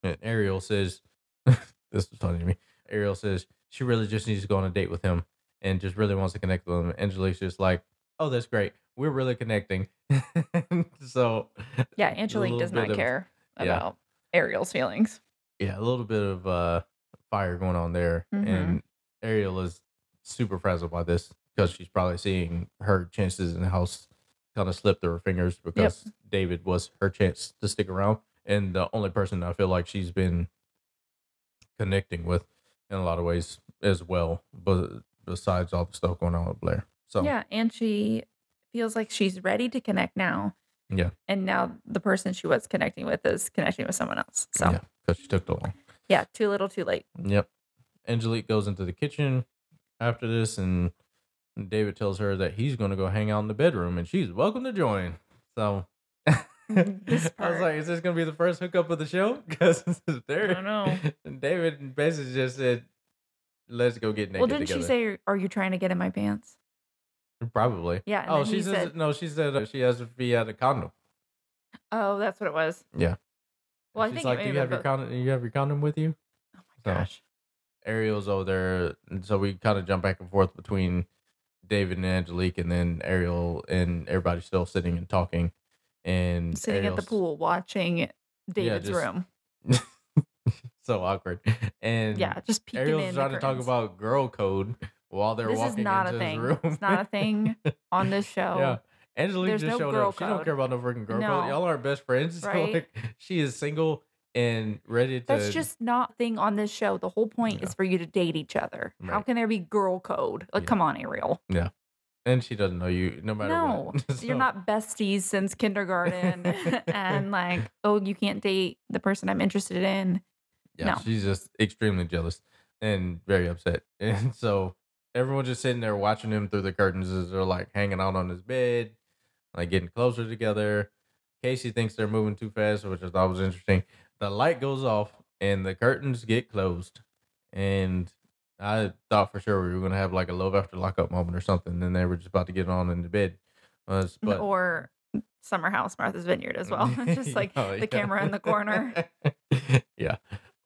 And Ariel says, This is funny to me. Ariel says she really just needs to go on a date with him and just really wants to connect with him. Angelique's just like, Oh, that's great. We're really connecting. so Yeah, Angelique does not of- care yeah. about Ariel's feelings. yeah, a little bit of uh fire going on there, Mhm. and Ariel is super frazzled by this because she's probably seeing her chances in the house kind of slip through her fingers because David was her chance to stick around, and the only person I feel like she's been connecting with in a lot of ways as well, but besides all the stuff going on with Blair. So Yeah, and she feels like she's ready to connect now. Yeah. And now the person she was connecting with is connecting with someone else. So yeah, because she took too long. yeah, too little, too late. Yep. Angelique goes into the kitchen after this, and David tells her that he's going to go hang out in the bedroom, and she's welcome to join. So This I was like, is this going to be the first hookup of the show? Because there, I don't know. And David basically just said, "Let's go get naked Well, didn't together." she say, "Are you trying to get in my pants"? Probably. Yeah, oh, she says said- no. She said uh, she has to be at a condom. Oh, that's what it was. Yeah. Well, I She's think like, "Do you have your both- condom? You have your condom with you?" Oh So- my gosh. Ariel's over there, and so we kind of jump back and forth between David and Angelique, and then Ariel and everybody still sitting and talking, and Sitting at the pool watching David's just room. so awkward, and Yeah, just peeking Ariel's in. trying to talk about girl code while they're This is walking not a thing. his room. It's not a thing on this show. yeah. Angelique There's just no showed girl up. She don't code. care about no freaking girl No. code. Y'all aren't best friends. So Right? like, she is single and ready to. That's just not a thing on this show. The whole point Yeah. is for you to date each other. How Right. can there be girl code? Like, Yeah. come on, Ariel. Yeah. And she doesn't know you no matter No, what. you're not besties since kindergarten, and like, oh, you can't date the person I'm interested in. Yeah, No. she's just extremely jealous and very upset. And so everyone's just sitting there watching him through the curtains as they're like hanging out on his bed, like getting closer together. Casey thinks they're moving too fast, which I thought was interesting. The light goes off and the curtains get closed. And I thought for sure we were gonna have like a love after lockup moment or something. Then they were just about to get on in the bed. Uh, but or Summer House, Martha's Vineyard as well. just like Oh, the camera in the corner. yeah.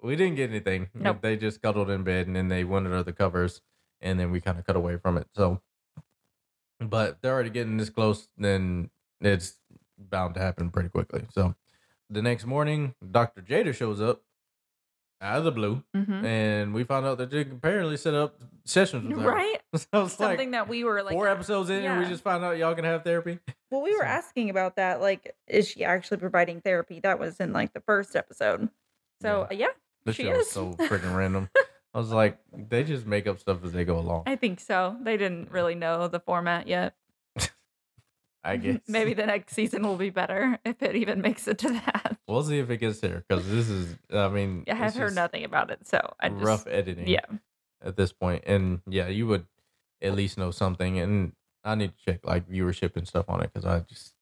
We didn't get anything. Nope. They just cuddled in bed and then they went under the covers and then we kind of cut away from it. So, but they're already getting this close, then it's bound to happen pretty quickly. So, the next morning, Dr. Jada shows up out of the blue hmm and we found out that they apparently set up sessions with her. Right? So, it's like Something that we were like, four episodes in and we just found out y'all can have therapy. well, we were so- asking about that. Like, is she actually providing therapy? That was in like the first episode. So, yeah, This She show is is. so freaking random. I was like, they just make up stuff as they go along. I think so. They didn't really know the format yet. I guess. Maybe the next season will be better if it even makes it to that. We'll see if it gets there because this is, I mean, I have heard nothing about it, so I just rough editing yeah. at this point. And yeah, you would at least know something. And I need to check like viewership and stuff on it because I just,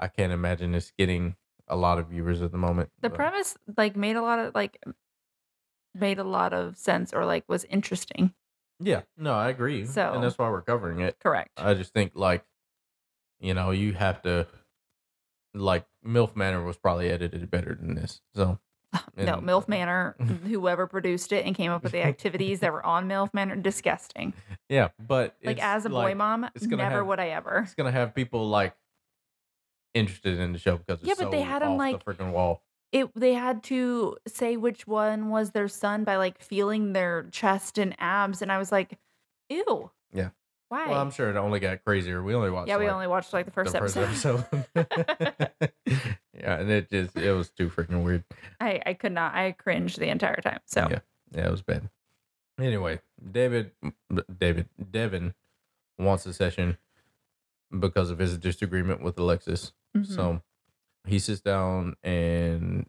I can't imagine it's getting a lot of viewers at the moment. The but- premise like made a lot of like made a lot of sense or like was interesting. Yeah, no, I agree. So- and that's why we're covering it. Correct. I just think like, you know, you have to like MILF Manor was probably edited better than this. So no, and- MILF Manor, whoever produced it and came up with the activities that were on MILF Manor, disgusting. yeah, but Like as a boy like, mom, it's gonna never have- would I ever. it's gonna have people like interested in the show because it's Yeah, but they had them like- the freaking wall. It they had to say which one was their son by like feeling their chest and abs, and I was like, ew. Yeah. Why? Well, I'm sure it only got crazier. We only watched. yeah, we like, only watched like the first the first episode. episode. yeah, and it just it was too freaking weird. I I could not. I cringed the entire time. So Yeah. Yeah, it was bad. Anyway, David, David, Devin wants a session because of his disagreement with Alexis. mhm. So he sits down and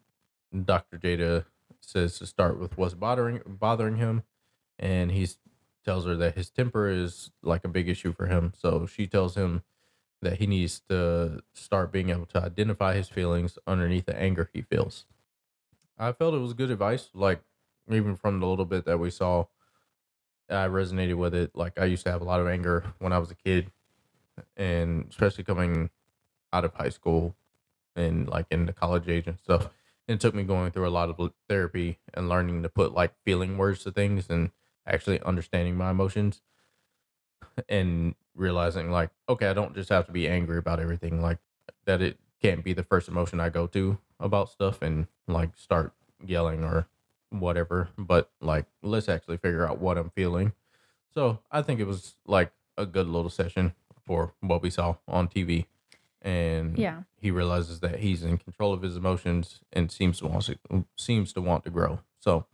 Dr. Jada says to start with what's bothering bothering him, and he tells her that his temper is like a big issue for him. So she tells him that he needs to start being able to identify his feelings underneath the anger he feels. I felt it was good advice. Like even from the little bit that we saw, I resonated with it. Like I used to have a lot of anger when I was a kid, and especially coming out of high school and like in the college age and stuff. It took me going through a lot of therapy and learning to put like feeling words to things and actually understanding my emotions and realizing like, okay, I don't just have to be angry about everything. Like that it can't be the first emotion I go to about stuff and like start yelling or whatever. But like let's actually figure out what I'm feeling. So I think it was like a good little session for what we saw on TV. And yeah, he realizes that he's in control of his emotions and seems to want to, seems to want to grow. So,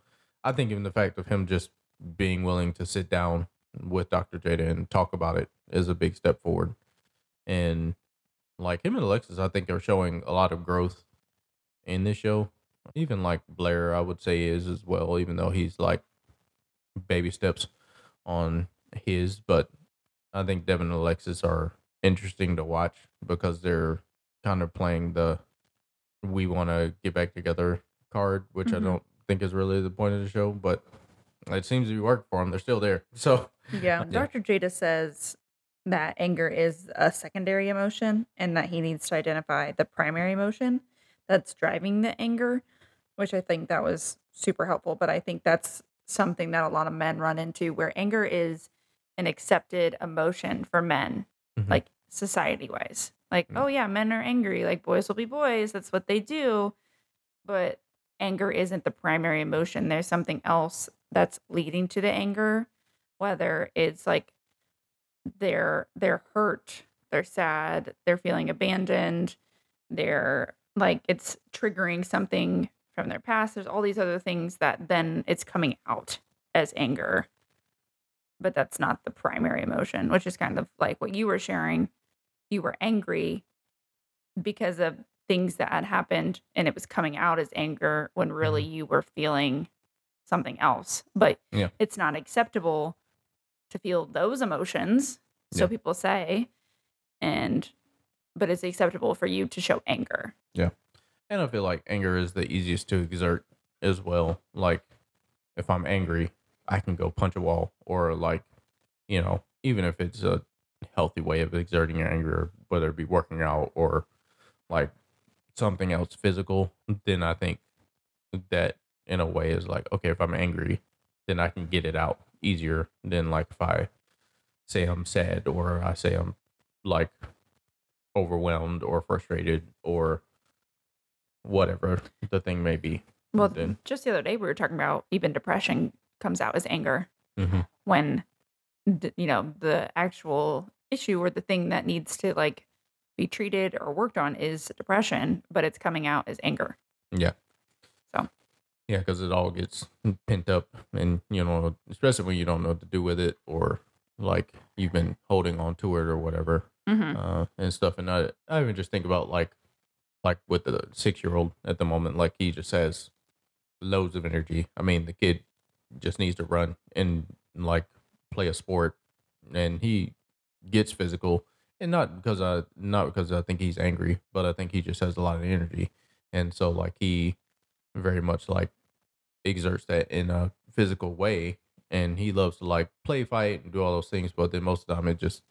I think even the fact of him just being willing to sit down with Dr. Jada and talk about it is a big step forward. And like him and Alexis, I think are showing a lot of growth in this show. Even like Blair, I would say is as well, even though he's like baby steps on his. But I think Devin and Alexis are interesting to watch because they're kind of playing the we want to get back together card, which Mhm. I don't think is really the point of the show, but it seems to be working for them. They're still there. So, yeah. Yeah. Dr. Jada says that anger is a secondary emotion and that he needs to identify the primary emotion that's driving the anger, which I think that was super helpful. But I think that's something that a lot of men run into where anger is an accepted emotion for men, Mhm. like society wise. Like, Mm. oh, yeah, men are angry. Like, boys will be boys. That's what they do. But anger isn't the primary emotion. There's something else that's leading to the anger, whether it's like they're they're hurt, they're sad, they're feeling abandoned, they're like it's triggering something from their past. There's all these other things that then it's coming out as anger. But that's not the primary emotion, which is kind of like what you were sharing. You were angry because of things that had happened and it was coming out as anger when really mm-hmm. you were feeling something else. But Yeah. it's not acceptable to feel those emotions. So Yeah. people say. And but it's acceptable for you to show anger. Yeah. And I feel like anger is the easiest to exert as well. Like, if I'm angry, I can go punch a wall, or like, you know, even if it's a healthy way of exerting your anger, whether it be working out or like something else physical, then I think that in a way is like, okay, if I'm angry, then I can get it out easier than like if I say I'm sad or I say I'm like overwhelmed or frustrated or whatever the thing may be. Well, Then- just the other day we were talking about even depression comes out as anger Mm-hmm. when d- you know the actual issue or the thing that needs to like be treated or worked on is depression, but it's coming out as anger. Yeah. So. Yeah, because it all gets pent up, and you know, especially when you don't know what to do with it, or like you've been holding on to it or whatever, hmm uh, and stuff. And I, I even just think about like, like with the six year old at the moment, like he just has loads of energy. I mean, the kid just needs to run and like play a sport, and he gets physical, and not because I, not because I think he's angry, but I think he just has a lot of energy, and so like he very much like exerts that in a physical way and he loves to like play fight and do all those things. But then most of the time, it just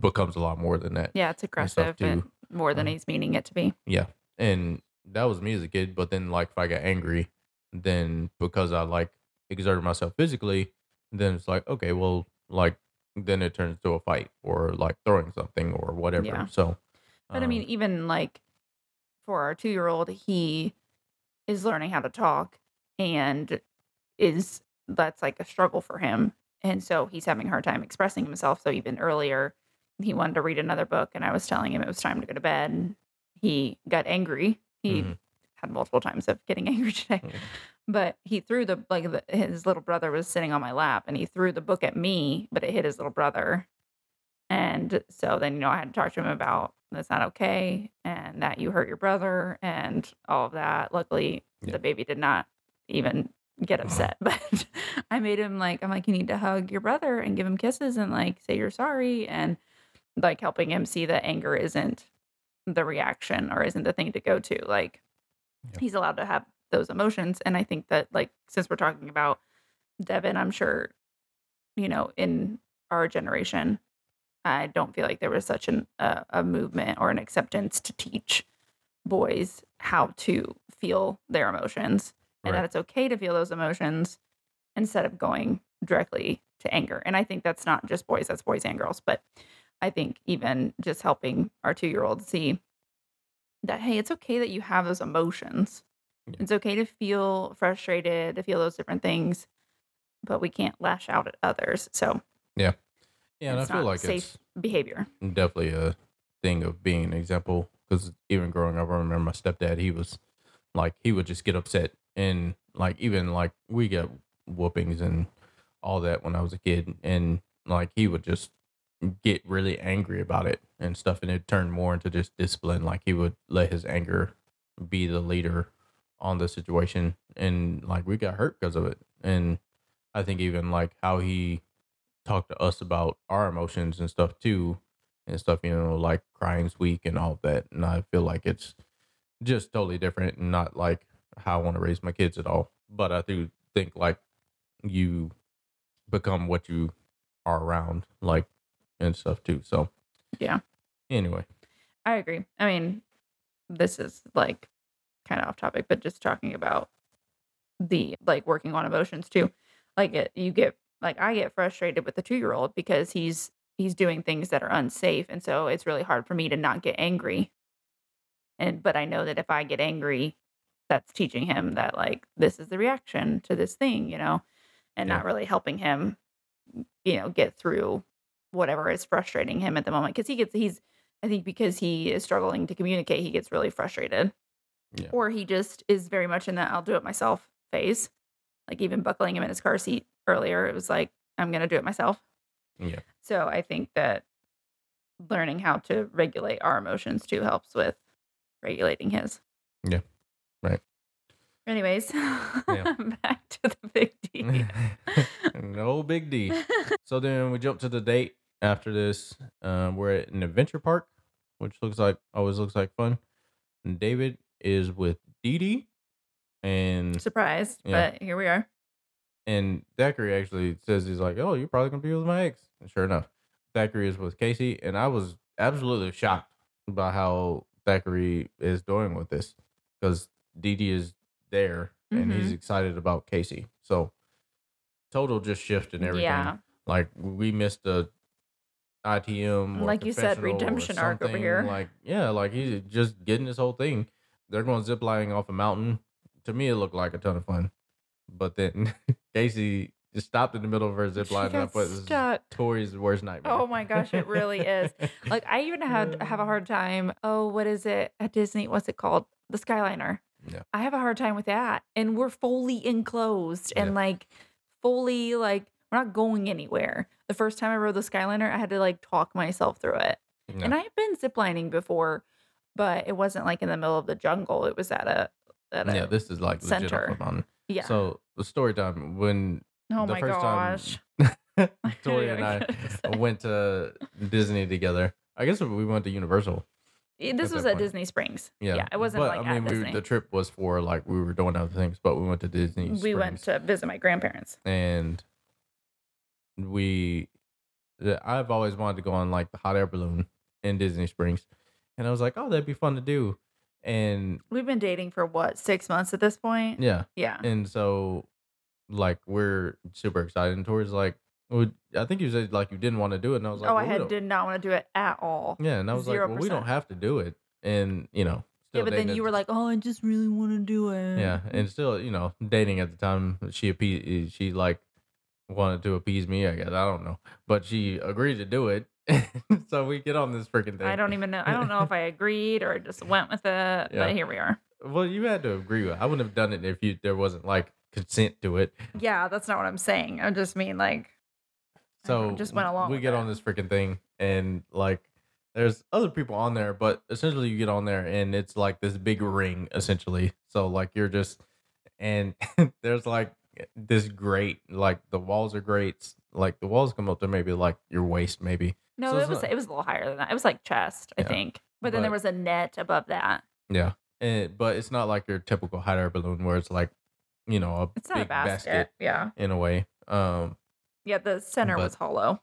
becomes a lot more than that. Yeah, it's aggressive and too. more than Um, he's meaning it to be. Yeah. And that was me as a kid. But then, like, if I got angry, then because I like exerted myself physically, then it's like, okay, well, like, then it turns to a fight or like throwing something or whatever. Yeah. So, But I mean, um, even like for our two year old, he is learning how to talk and is that's like a struggle for him. And so he's having a hard time expressing himself. So even earlier, he wanted to read another book, and I was telling him it was time to go to bed. And he got angry. He Mhm. Had multiple times of getting angry today, Yeah. but he threw the like the, his little brother was sitting on my lap, and he threw the book at me, but it hit his little brother. And so then, you know, I had to talk to him about that's not okay and that you hurt your brother and all of that. Luckily, Yeah. the baby did not even get upset, but I made him like, I'm like, you need to hug your brother and give him kisses and like say you're sorry and like helping him see that anger isn't the reaction or isn't the thing to go to. Like, Yeah. he's allowed to have those emotions. And I think that, like, since we're talking about Devin, I'm sure, you know, in our generation, I don't feel like there was such an, uh, a movement or an acceptance to teach boys how to feel their emotions and Right. that it's okay to feel those emotions instead of going directly to anger. And I think that's not just boys, that's boys and girls. But I think even just helping our two year old see that, hey, it's okay that you have those emotions. Yeah. It's okay to feel frustrated, to feel those different things, but we can't lash out at others. So yeah. Yeah, and I feel like safe behavior. definitely a thing of being an example because even growing up, I remember my stepdad, he was like, he would just get upset. And like, even like, we got whoopings and all that when I was a kid. And like, he would just get really angry about it and stuff. And it turned more into just discipline. Like, he would let his anger be the leader on the situation. And like, we got hurt because of it. And I think even like how he talked to us about our emotions and stuff too and stuff, you know, like crying's weak and all that. And I feel like it's just totally different and not like how I want to raise my kids at all. But I do think like you become what you are around, like and stuff too. So Yeah. Anyway, I agree. I mean, this is like kind of off topic, but just talking about the like working on emotions too. Like it, you get like I get frustrated with the two year old because he's he's doing things that are unsafe, and so it's really hard for me to not get angry. And but I know that if I get angry, that's teaching him that like this is the reaction to this thing, you know, and Yeah. not really helping him, you know, get through whatever is frustrating him at the moment because he gets he's I think because he is struggling to communicate, he gets really frustrated. Yeah. Or he just is very much in that I'll do it myself phase. Like even buckling him in his car seat earlier, it was like, I'm going to do it myself. Yeah. So I think that learning how to regulate our emotions too helps with regulating his. Yeah. Right. Anyways, back to the big D. no big D. So then we jump to the date after this. Um, we're at an adventure park, which looks like always looks like fun. And David is with Dee Dee, and Surprised, Yeah. but here we are. and Thackeray actually says he's like, "Oh, you're probably gonna be with my ex." And sure enough, Thackeray is with Casey, and I was absolutely shocked by how Thackeray is doing with this because Dee Dee is there and he's excited about Casey. So total just shift and everything. Yeah. Like we missed a ITM, Like you said, redemption arc over here. Like yeah, like he's just getting this whole thing. They're going ziplining off a mountain. To me, it looked like a ton of fun. But then Casey just stopped in the middle of her zip line, and I put stuck. Torie's worst nightmare. Oh my gosh, it really is. Like I even had have a hard time. Oh, what is it at Disney? What's it called? The Skyliner. Yeah. I have a hard time with that. And we're fully enclosed Yeah. and like fully like we're not going anywhere. The first time I rode the Skyliner, I had to like talk myself through it. And I have been ziplining before, but it wasn't like in the middle of the jungle. It was at a at a yeah, this is like legit center. a yeah. So the story time when oh the my first gosh. time Torie and I went to Disney together. I guess we went to Universal. Eh, This at was at point. Disney Springs. Yeah, Yeah, it wasn't but, like I mean, at we, Disney. the trip was for like we were doing other things, but we went to Disney. we went to visit my grandparents. and we, I've always wanted to go on like the hot air balloon in Disney Springs, and I was like, oh, that'd be fun to do, and We've been dating for what, six months at this point? yeah, Yeah. and so like we're super excited. And Torie's like, I think you said like you didn't want to do it, and I was like, oh, well, I had did not want to do it at all. yeah, and I was like, well, we don't have to do it, and you know, Yeah, but then you were like, "Oh, I just really want to do it." Yeah, and still, you know, dating at the time, she appe- she like wanted to appease me. I guess I don't know, but she agreed to do it. so we get on this freaking thing. I don't even know. I don't know if I agreed or just went with it, Yeah. but here we are. Well, you had to agree with. I wouldn't have done it if you there wasn't like consent to it. Yeah, that's not what I'm saying. I just mean like, know, So just went along We get it. on this freaking thing, and like, there's other people on there, but essentially you get on there, and it's like this big ring, essentially. So like you're just, and there's like this great. like the walls are great. like the walls come up to maybe like your waist, maybe. no, so it was not- it was a little higher than that. It was like chest, I think. But then there was a net above that. Yeah, and but it's not like your typical hot air balloon where it's like, you know, a It's not big a basket. Yeah, in a way. Um, yeah. The center was But- hollow.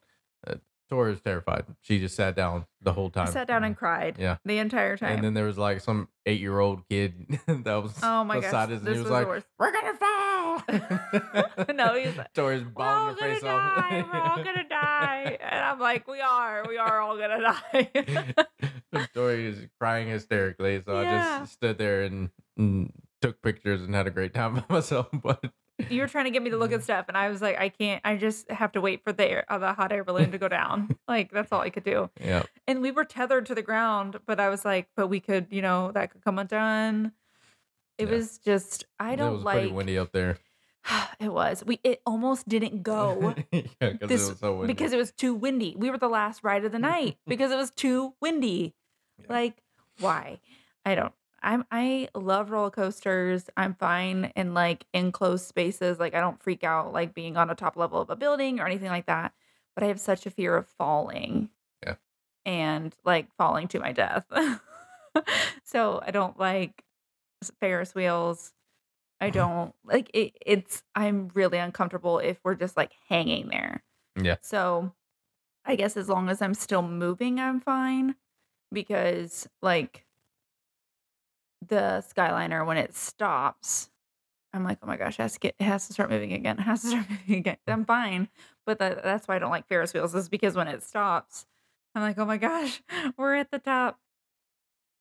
Torie is terrified. She just sat down the whole I time. sat down and cried. Yeah. the entire time. And then there was like some eight year old kid that was oh my beside gosh, us, and this he was, was like. "We're gonna fall." No, he's like, Torie's We're her face off. We're all gonna die. And I'm like, we are. We are all gonna die. Torie is crying hysterically, so I just stood there and, and took pictures and had a great time by myself. But you were trying to get me to look at stuff, and I was like, I can't. I just have to wait for the air, uh, the hot air balloon to go down. like that's all I could do. yeah, And we were tethered to the ground, but I was like, but we could, you know, that could come undone. It Yeah. was just, I don't was like. pretty windy up there. it was. We it almost didn't go. yeah, because This- it was so windy. because it was too windy. We were the last ride of the night because it was too windy. Yeah. Like, why? I don't. I'm I love roller coasters. I'm fine in like enclosed spaces. Like I don't freak out like being on a top level of a building or anything like that. But I have such a fear of falling. Yeah. And like falling to my death. so I don't like Ferris wheels. I don't like it, it's I'm really uncomfortable if we're just like hanging there. Yeah. So I guess as long as I'm still moving, I'm fine. Because like the Skyliner, when it stops, I'm like, oh my gosh, it has to get it has to start moving again. It has to start moving again. I'm fine. But that, that's why I don't like Ferris wheels, is because when it stops, I'm like, oh my gosh, we're at the top.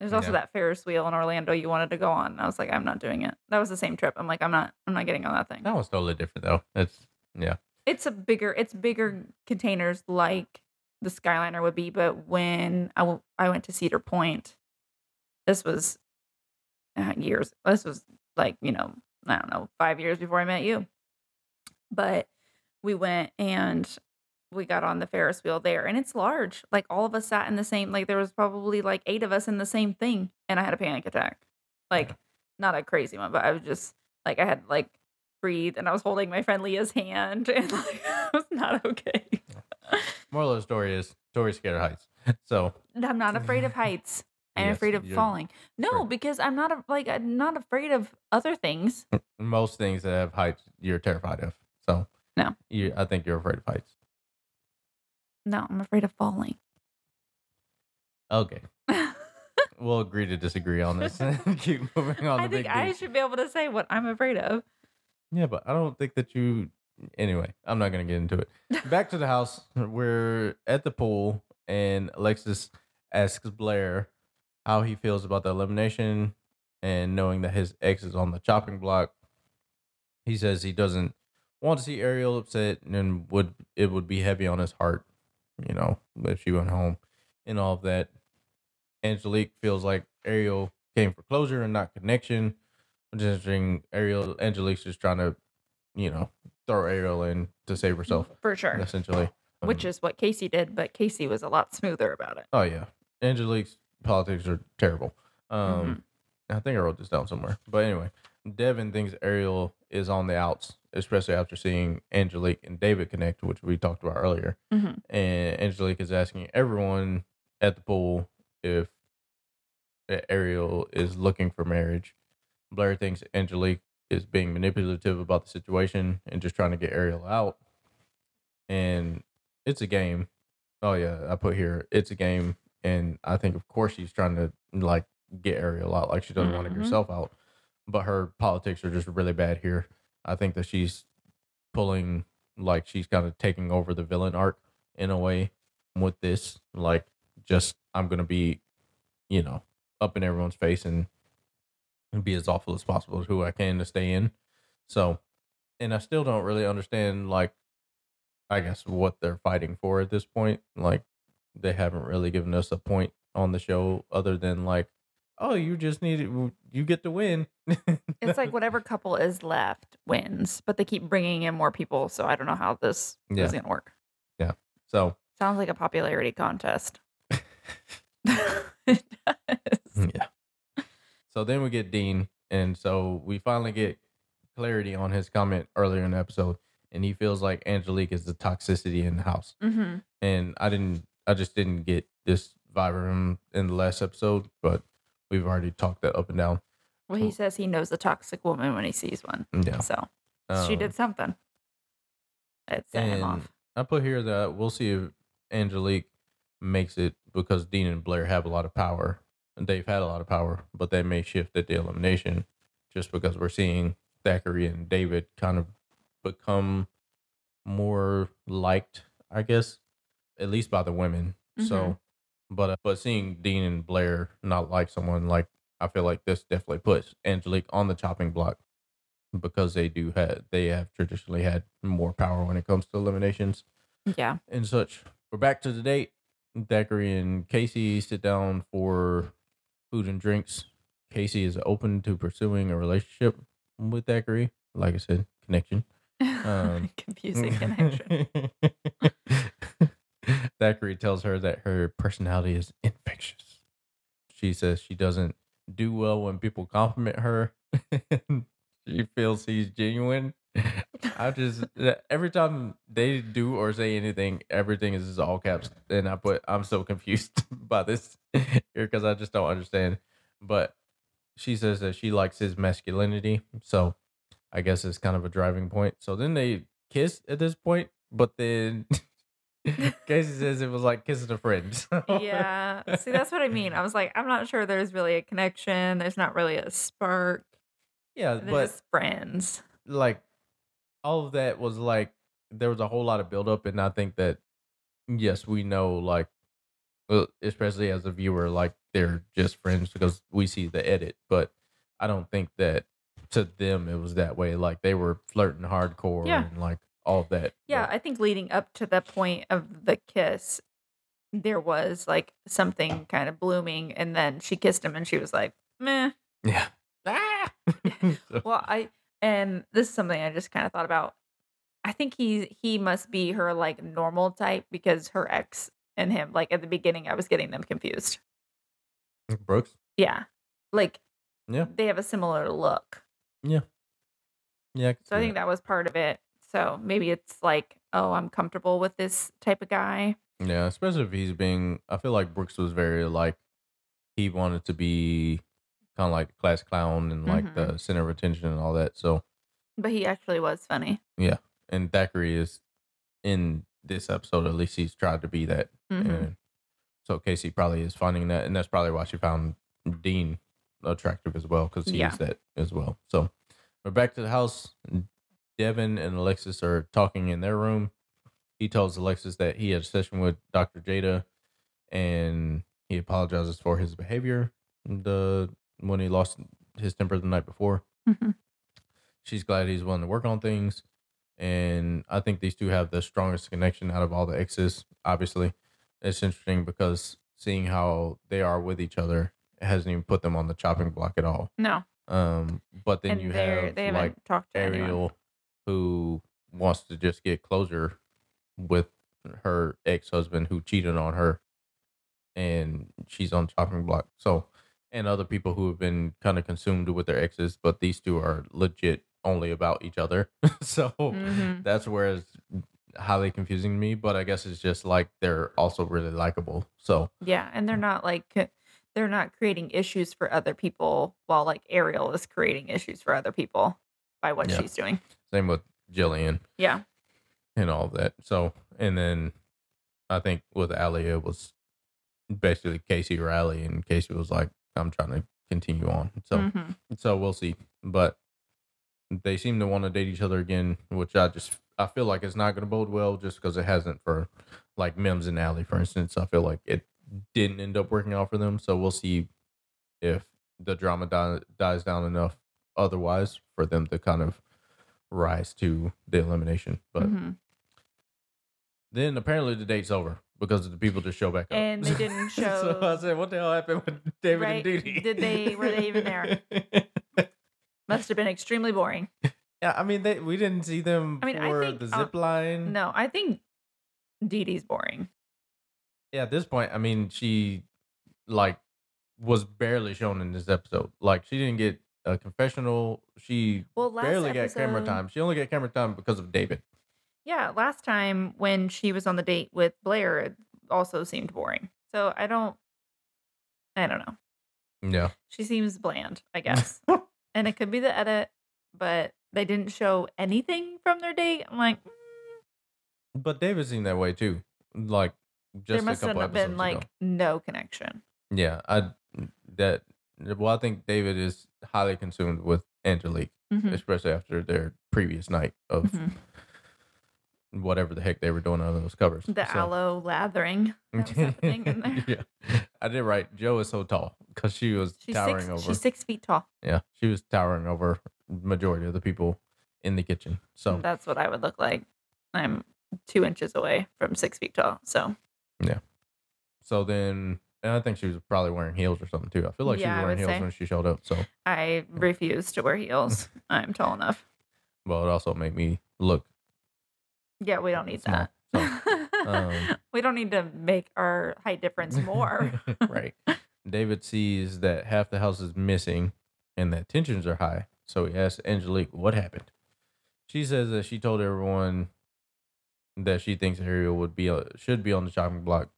There's also that Ferris wheel in Orlando you wanted to go on. And I was like, I'm not doing it. That was the same trip. I'm like, I'm not I'm not getting on that thing. that was totally different though. It's yeah, It's a bigger it's bigger containers like the Skyliner would be, but when I, w- I went to Cedar Point, this was uh, years. This was like, you know, I don't know, 5 years before I met you. But we went and we got on the Ferris wheel there and it's large. Like all of us sat in the same like there was probably like 8 of us in the same thing and I had a panic attack. Like uh-huh. not a crazy one, but I was just like I had like breathe and I was holding my friend Leah's hand and like I was not okay. moral of the story is Torie's scared of heights. So I'm not afraid of heights. I'm Yes, afraid of falling. No, sure. because I'm not a, like I'm not afraid of other things. most things that have heights, you're terrified of. So No. you I think you're afraid of heights. No, I'm afraid of falling. Okay, we'll agree to disagree on this. And keep moving on. I to think I should be able to say what I'm afraid of. Yeah, but I don't think that you. Anyway, I'm not gonna get into it. Back to the house. We're at the pool, and Alexis asks Blair how he feels about the elimination, and knowing that his ex is on the chopping block. He says he doesn't want to see Ariel upset, and would it would be heavy on his heart, you know, if she went home, and all of that. Angelique feels like Ariel came for closure and not connection. Which is interesting. Ariel Angelique's just trying to, you know, throw Ariel in to save herself, For sure. essentially. Which Um, is what Casey did, but Casey was a lot smoother about it. oh yeah, Angelique's politics are terrible. Um, Mhm. I think I wrote this down somewhere. But anyway, Devin thinks Ariel is on the outs, especially after seeing Angelique and David connect, which we talked about earlier. Mhm. And Angelique is asking everyone at the pool if Ariel is looking for marriage. Blair thinks Angelique is being manipulative about the situation and just trying to get Ariel out. and it's a game. Oh yeah, I put here it's a game, and I think of course she's trying to like get Ariel out, like she doesn't want to get Mhm. herself out, but her politics are just really bad here. I think that she's pulling like she's kind of taking over the villain arc in a way with this, like just I'm gonna be, you know, up in everyone's face and and be as awful as possible to who I can to stay in. So, and I still don't really understand, like, I guess what they're fighting for at this point. Like, they haven't really given us a point on the show other than like, oh, you just need it, you get to win. It's like whatever couple is left wins, but they keep bringing in more people, so I don't know how this Yeah. is gonna work. Yeah. So Sounds like a popularity contest. it does. yeah. So then we get Dean, and so we finally get clarity on his comment earlier in the episode, and he feels like Angelique is the toxicity in the house. hmm and I didn't I just didn't get this vibe from him in the last episode, but we've already talked that up and down. Well, he says he knows a toxic woman when he sees one. Yeah. So she Um, did something. It set him off. I put here that we'll see if Angelique makes it because Dean and Blair have a lot of power. And they've had a lot of power, but they may shift at the elimination just because we're seeing Thackeray and David kind of become more liked, I guess, at least by the women. So, but uh, but seeing Dean and Blair not like someone like I feel like this definitely puts Angelique on the chopping block because they do have they have traditionally had more power when it comes to eliminations Yeah. and such. We're back to the date. Thackeray and Casey sit down for food and drinks. Casey is open to pursuing a relationship with Thackeray. Like I said, connection. Um, Confusing connection. Thackeray tells her that her personality is infectious. She says she doesn't do well when people compliment her. she feels he's genuine. I just uh, every time they do or say anything, everything is just all caps, and I put I'm so confused by this here because I just don't understand. But she says that she likes his masculinity, so I guess it's kind of a driving point. So then they kiss at this point, but then Casey says it was like kissing a friend. Yeah. See, that's what I mean. I was like, I'm not sure there's really a connection. There's not really a spark. yeah, They're but friends. like all of that was like there was a whole lot of buildup, and I think that yes, we know like, uh, especially as a viewer, like they're just friends because we see the edit, but I don't think that to them it was that way. Like they were flirting hardcore Yeah. and like all of that. Yeah, but- I think leading up to the point of the kiss, there was like something kind of blooming, and then she kissed him, and she was like, "Meh." yeah. Ah! So- Well, I and this is something I just kind of thought about. I think he he must be her like normal type because her ex and him like at the beginning I was getting them confused. Brooks. Yeah, like Yeah. they have a similar look. Yeah. Yeah. So I think that was part of it. So maybe it's like, oh, I'm comfortable with this type of guy. Yeah, especially if he's being. I feel like Brooks was very like he wanted to be kind of like the class clown and like Mm-hmm. the center of attention and all that. So, But he actually was funny. Yeah, and Thackeray is in this episode. At least he's tried to be that. Mhm. And so Casey probably is finding that, and that's probably why she found Dean attractive as well because he's Yeah. that as well. So we're back to the house. Devin and Alexis are talking in their room. He tells Alexis that he had a session with Dr. Jada, and he apologizes for his behavior the when he lost his temper the night before. Mhm. She's glad he's willing to work on things, and I think these two have the strongest connection out of all the exes. Obviously, it's interesting because seeing how they are with each other hasn't even put them on the chopping block at all. No, Um, but then and you have they haven't like talked to anyone. Who wants to just get closure with her ex husband who cheated on her, and she's on chopping block. So, and other people who have been kind of consumed with their exes, but these two are legit only about each other. so Mhm. that's where it's highly confusing to me. But I guess it's just like they're also really likable. So Yeah, and they're not like they're not creating issues for other people while like Ariel is creating issues for other people by what Yeah. she's doing. Same with Jillian. Yeah. and all of that. So, and then I think with Allie, it was basically Casey or Allie, and Casey was like, "I'm trying to continue on." So, Mhm. so we'll see. But they seem to want to date each other again, which I just I feel like it's not going to bode well, just because it hasn't for like Mims and Allie, for instance. I feel like it didn't end up working out for them. So we'll see if the drama die, dies down enough otherwise for them to kind of rise to the elimination. But Mhm. then apparently the date's over because the people just show back up. And they didn't show. so I said, "What the hell happened with David Right. and Dee Dee? Did they- were they even there? Must have been extremely boring. yeah, I mean, they we didn't see them I mean, I think, the uh, line. No, I think Dee Dee's boring. Yeah, at this point, I mean, she like was barely shown in this episode. Like, she didn't get a confessional. She Well, last barely got camera time. She only got camera time because of David. Yeah, last time when she was on the date with Blair, it also seemed boring. So I don't, I don't know. Yeah, She seems bland, I guess. and it could be the edit, but they didn't show anything from their date. I'm like, mm, but David seemed that way too. Like, just there must have been like ago. no connection. Yeah, I that. Well, I think David is highly consumed with Angelique, Mhm, especially after their previous night of mhm. whatever the heck they were doing on those covers. The So- aloe lathering that was happening in there. yeah, I did right. Joe is so tall because she was She's towering six, over. she's six feet tall. yeah, she was towering over majority of the people in the kitchen. So That's what I would look like. I'm two inches away from six feet tall. So yeah. so then, and I think she was probably wearing heels or something too. I feel like Yeah, she I was wearing would heels say. when she showed up. So I refuse to wear heels. I'm tall enough. well, it also made me look Yeah, we don't need Small. that. um, we don't need to make our height difference more. right. David sees that half the house is missing and that tensions are high. So he asks Angelique what happened. She says that she told everyone that she thinks Ariel would be uh, should be on the chopping block,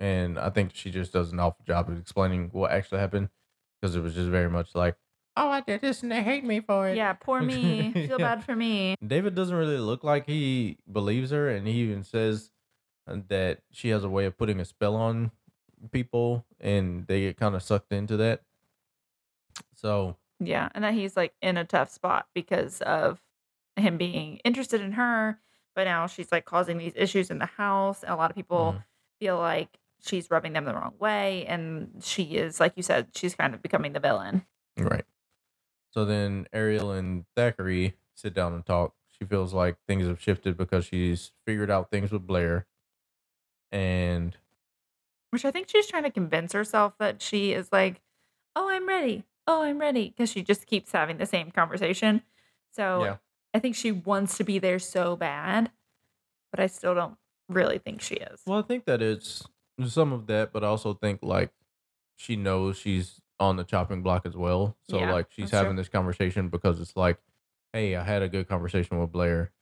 and I think she just does an awful job of explaining what actually happened because it was just very much like, "Oh, I did this and they hate me for it." yeah, poor me. Feel Yeah. bad for me. David doesn't really look like he believes her, and he even says uh, that she has a way of putting a spell on people, and they get kind of sucked into that. So Yeah, and that he's like in a tough spot because of him being interested in her, but now she's like causing these issues in the house. And a lot of people Mhm. feel like she's rubbing them the wrong way, and she is, like you said, she's kind of becoming the villain. right. So then Ariel and Thakur sit down and talk. She feels like things have shifted because she's figured out things with Blair, and Which I think she's trying to convince herself that she is like, oh, I'm ready. Oh, I'm ready. Because she just keeps having the same conversation. So Yeah. I think she wants to be there so bad, but I still don't really think she is. Well, I think that it's some of that, but I also think like she knows she's on the chopping block as well. So Yeah, like she's having true. this conversation because it's like, hey, I had a good conversation with Blair,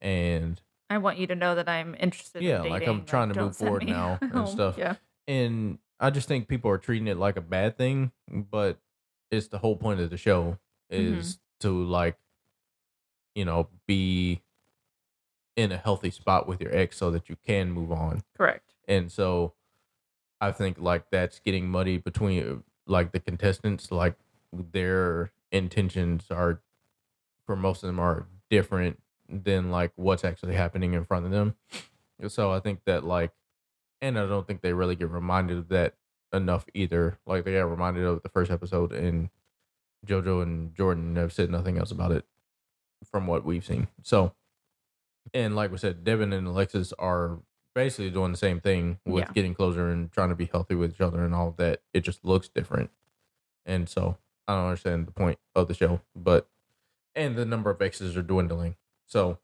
and I want you to know that I'm interested Yeah, in like. I'm trying to move forward now and stuff. Yeah. and I just think people are treating it like a bad thing, but it's the whole point of the show Mhm. is to like, you know, be in a healthy spot with your ex so that you can move on. Correct. and so I think like that's getting muddy between uh, like the contestants. Like their intentions are, for most of them, are different than like what's actually happening in front of them. So I think that like, and I don't think they really get reminded of that enough either. Like they got reminded of the first episode, and JoJo and Jordan have said nothing else about it from what we've seen. So, and like we said, Devin and Alexis are basically doing the same thing with Yeah. getting closer and trying to be healthy with each other and all of that. It just looks different. And so I don't understand the point of the show, but and the number of exes are dwindling. So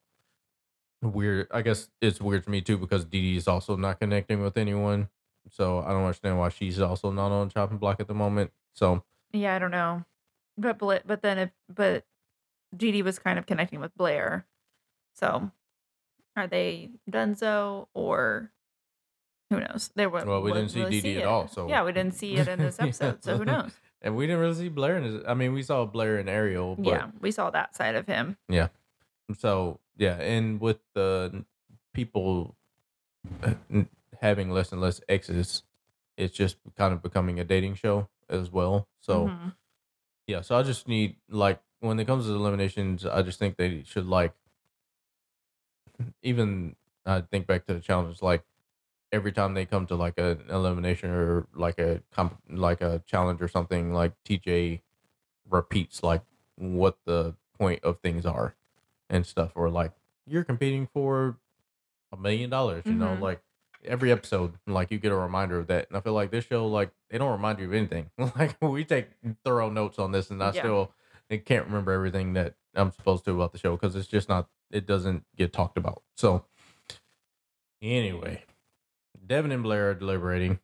weird. I guess it's weird for me too because Dee Dee is also not connecting with anyone. So I don't understand why she's also not on chopping block at the moment. So Yeah, I don't know. But but then if but Dee Dee was kind of connecting with Blair. So are they Dunzo or who knows? There were Well, we didn't see Dee Dee at all, so- Yeah, we didn't see it in this Yeah, episode. so who knows? and we didn't really see Blair. In his, I mean, we saw Blair and Ariel, but yeah, we saw that side of him. Yeah. So yeah, and with the people uh, having less and less exes, it's just kind of becoming a dating show as well. So Mhm. yeah, so I just need like when it comes to eliminations, I just think they should like even I think back to the challenges like every time they come to like an elimination or like a comp- like a challenge or something like TJ repeats like what the point of things are and stuff or like you're competing for a million dollars you know Mhm. like every episode like you get a reminder of that and i feel like this show like they don't remind you of anything like we take thorough notes on this and i Yeah. still I can't remember everything that i'm supposed to about the show because it's just not it doesn't get talked about so anyway devin and blair are deliberating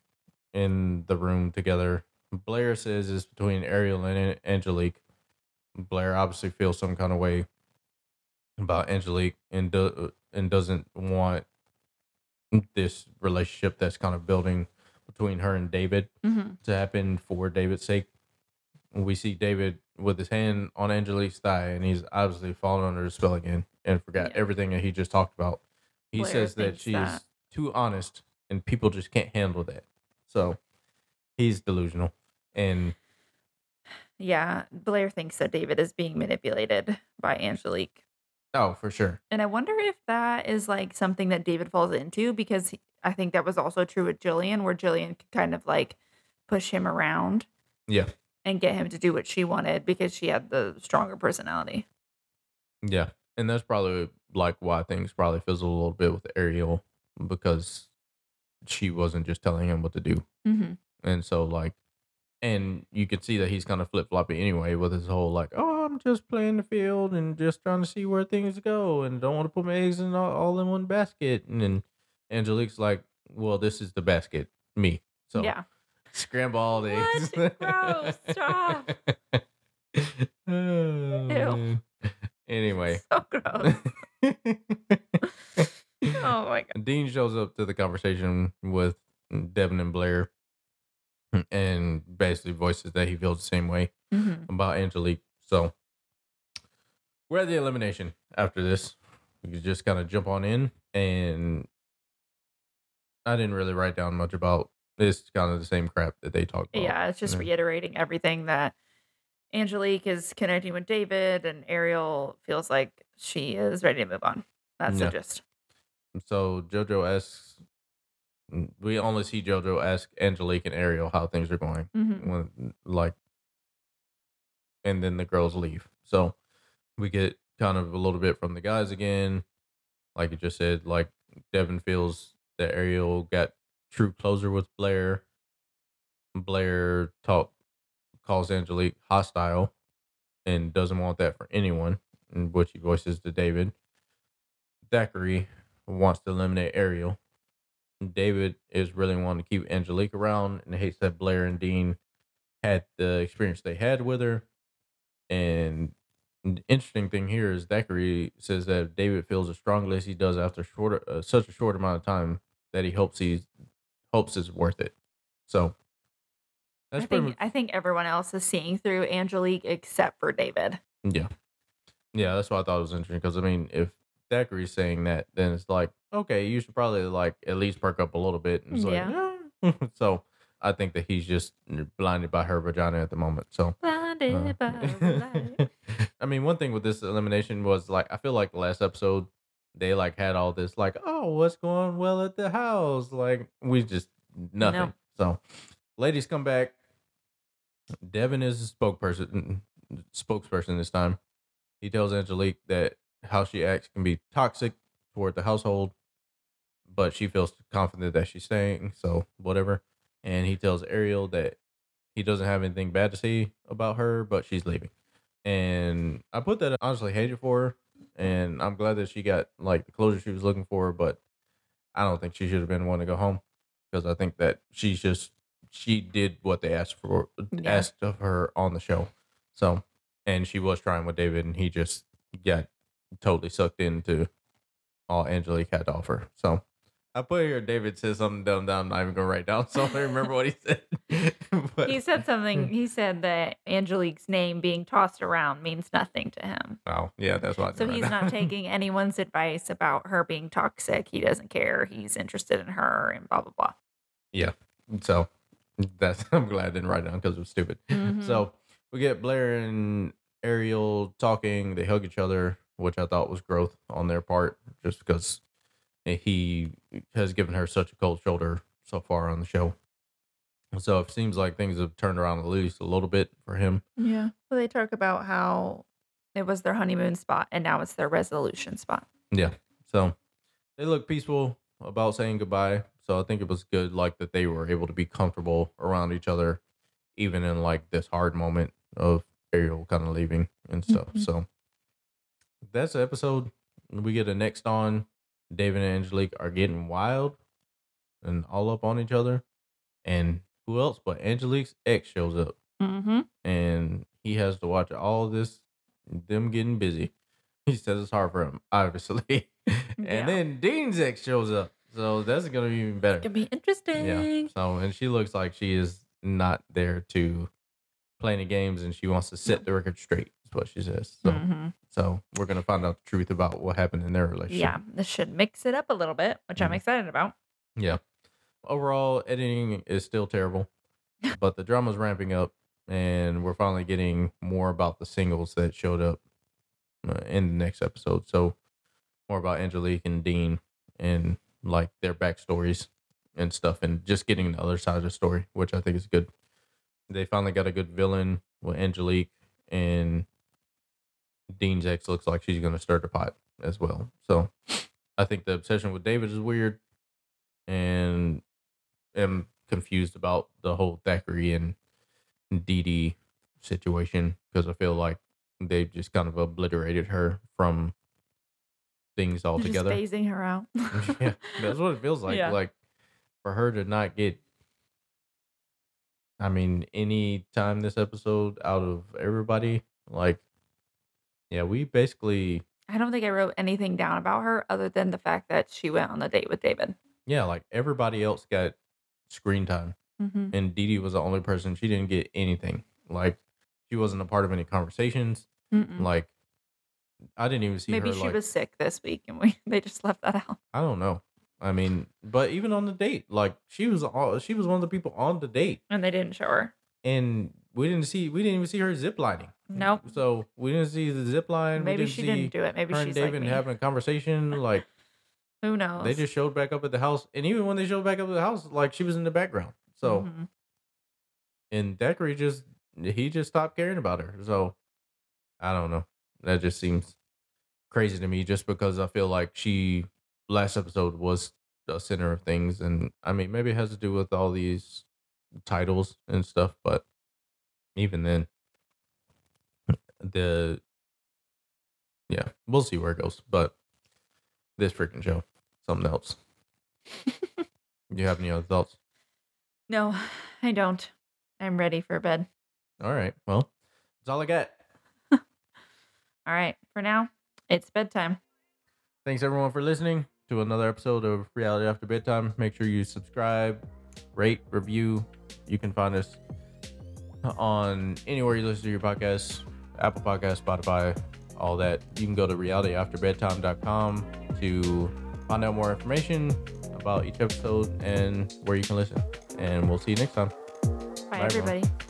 in the room together blair says it's between ariel and angelique blair obviously feels some kind of way about angelique and do, and doesn't want this relationship that's kind of building between her and David Mhm. to happen for David's sake. We see David with his hand on Angelique's thigh, and he's obviously fallen under the spell again and forgot Yeah. everything that he just talked about. He Blair says that thinks she's that. too honest, and people just can't handle that. So he's delusional, and Yeah, Blair thinks that David is being manipulated by Angelique. oh, for sure, And I wonder if that is like something that David falls into because he- I think that was also true with Jillian, where Jillian could kind of like push him around yeah, and get him to do what she wanted because she had the stronger personality. yeah, and that's probably like why things probably fizzled a little bit with Ariel because she wasn't just telling him what to do. Mm-hmm. And so like and you could see that he's kind of flip floppy anyway with his whole like, oh, I'm just playing the field and just trying to see where things go and don't want to put my eggs in all, all in one basket. And then Angelique's like, well, this is the basket, me. So yeah. Scramble all eggs. What? Gross. Stop. Man. Anyway. So gross. Oh my god. Dean shows up to the conversation with Devin and Blair and basically voices that he feels the same way Mhm. about Angelique. So we're at the elimination after this. We could just kind of jump on in and I didn't really write down much about this kind of the same crap that they talk about. Yeah, it's just Yeah. reiterating everything that Angelique is connecting with David, and Ariel feels like she is ready to move on. That's Yeah. the gist. So Jojo asks we only see Jojo ask Angelique and Ariel how things are going. Mhm. when like and then the girls leave so we get kind of a little bit from the guys again like you just said like devin feels that ariel got true closer with blair. Blair talk calls angelique hostile and doesn't want that for anyone and which he voices to david. Thakur wants to eliminate ariel. David is really wanting to keep angelique around and hates that blair and dean had the experience they had with her. And the interesting thing here is Thakur says that David feels as strongly as he does after uh, such a short amount of time that he hopes he hopes is worth it. So that's I pretty think I think everyone else is seeing through Angelique except for David. yeah, yeah. That's why I thought it was interesting because I mean, if Thakur's saying that, then it's like okay, you should probably like at least perk up a little bit. And Yeah. like, "Eh." so I think that he's just blinded by her vagina at the moment. So. Blinded Uh, by. I mean, one thing with this elimination was like I feel like the last episode they like had all this like, oh, what's going well at the house? Like we just nothing. No. So, ladies come back. Devin is a spokesperson. Spokesperson this time. He tells Angelique that how she acts can be toxic toward the household, but she feels confident that she's staying. So whatever. And he tells Ariel that he doesn't have anything bad to say about her, but she's leaving. And I put that honestly hated for her, and I'm glad that she got like the closure she was looking for. But I don't think she should have been one to go home because I think that she's just she did what they asked for Yeah. asked of her on the show. So and she was trying with David, and he just got totally sucked into all Angelique had to offer. So I put here David says something dumb down. I'm not even gonna write down, so I don't remember what he said. but, He said something. He said that Angelique's name being tossed around means nothing to him. oh yeah, that's what. So he's write not taking anyone's advice about her being toxic. He doesn't care. He's interested in her and blah blah blah. Yeah. So that's I'm glad I didn't write it down because it was stupid. Mhm. So we get Blair and Ariel talking. They hug each other, which I thought was growth on their part, just because he has given her such a cold shoulder so far on the show. So it seems like things have turned around at least a little bit for him. Yeah. Well, they talk about how it was their honeymoon spot and now it's their resolution spot. Yeah. So they look peaceful about saying goodbye. So I think it was good, like that they were able to be comfortable around each other, even in like this hard moment of Ariel kind of leaving and stuff. Mhm. So that's the episode. We get a next on. David and Angelique are getting wild and all up on each other. And who else but Angelique's ex shows up Mm-hmm. and he has to watch all this them getting busy. He says it's hard for him, obviously. and Yeah. then Dean's ex shows up. So that's gonna be even better. It could be interesting. Yeah. So and she looks like she is not there to play any games and she wants to set the record straight, is what she says. So Mhm. so we're gonna find out the truth about what happened in their relationship. Yeah. This should mix it up a little bit, which I'm Mhm. excited about. Yeah. Overall, editing is still terrible, but the drama's ramping up, and we're finally getting more about the singles that showed up uh, in the next episode. So, more about Angelique and Dean and like their backstories and stuff, and just getting the other side of the story, which I think is good. They finally got a good villain with Angelique, and Dean's ex looks like she's going to stir the pot as well. So, I think the obsession with David is weird and am confused about the whole Thakur and Dee Dee situation because I feel like they've just kind of obliterated her from things altogether. Just phasing her out. yeah, that's what it feels like. Yeah. Like for her to not get, I mean, any time this episode out of everybody, like, yeah, we basically, I don't think I wrote anything down about her other than the fact that she went on a date with David. yeah, like everybody else got screen time. Mm-hmm. and Dee Dee was the only person she didn't get anything. Like she wasn't a part of any conversations. Like I didn't even see Maybe her. she like, was sick this week and we they just left that out. I don't know. I mean, but even on the date, like she was all she was one of the people on the date, And they didn't show her. and we didn't see we didn't even see her zip lining. Nope. So we didn't see the zip line. Maybe didn't she didn't do it. Maybe she's David like me. having a conversation. Like Who knows? they just showed back up at the house, and even when they showed back up at the house, like she was in the background. So. Mhm. and Thakur just he just stopped caring about her. So I don't know. That just seems crazy to me just because I feel like she last episode was the center of things and I mean maybe it has to do with all these titles and stuff, but even then the yeah, we'll see where it goes. But this freaking show, something else. you have any other thoughts? No, I don't. I'm ready for bed. All right. Well, that's all I got. All right. For now, it's bedtime. Thanks everyone for listening to another episode of Reality After Bedtime. Make sure you subscribe, rate, review. You can find us on anywhere you listen to your podcasts, Apple Podcast, Spotify, all that. You can go to realityafterbedtime.com to find out more information about each episode and where you can listen. And we'll see you next time. Bye, Bye, everyone. everybody.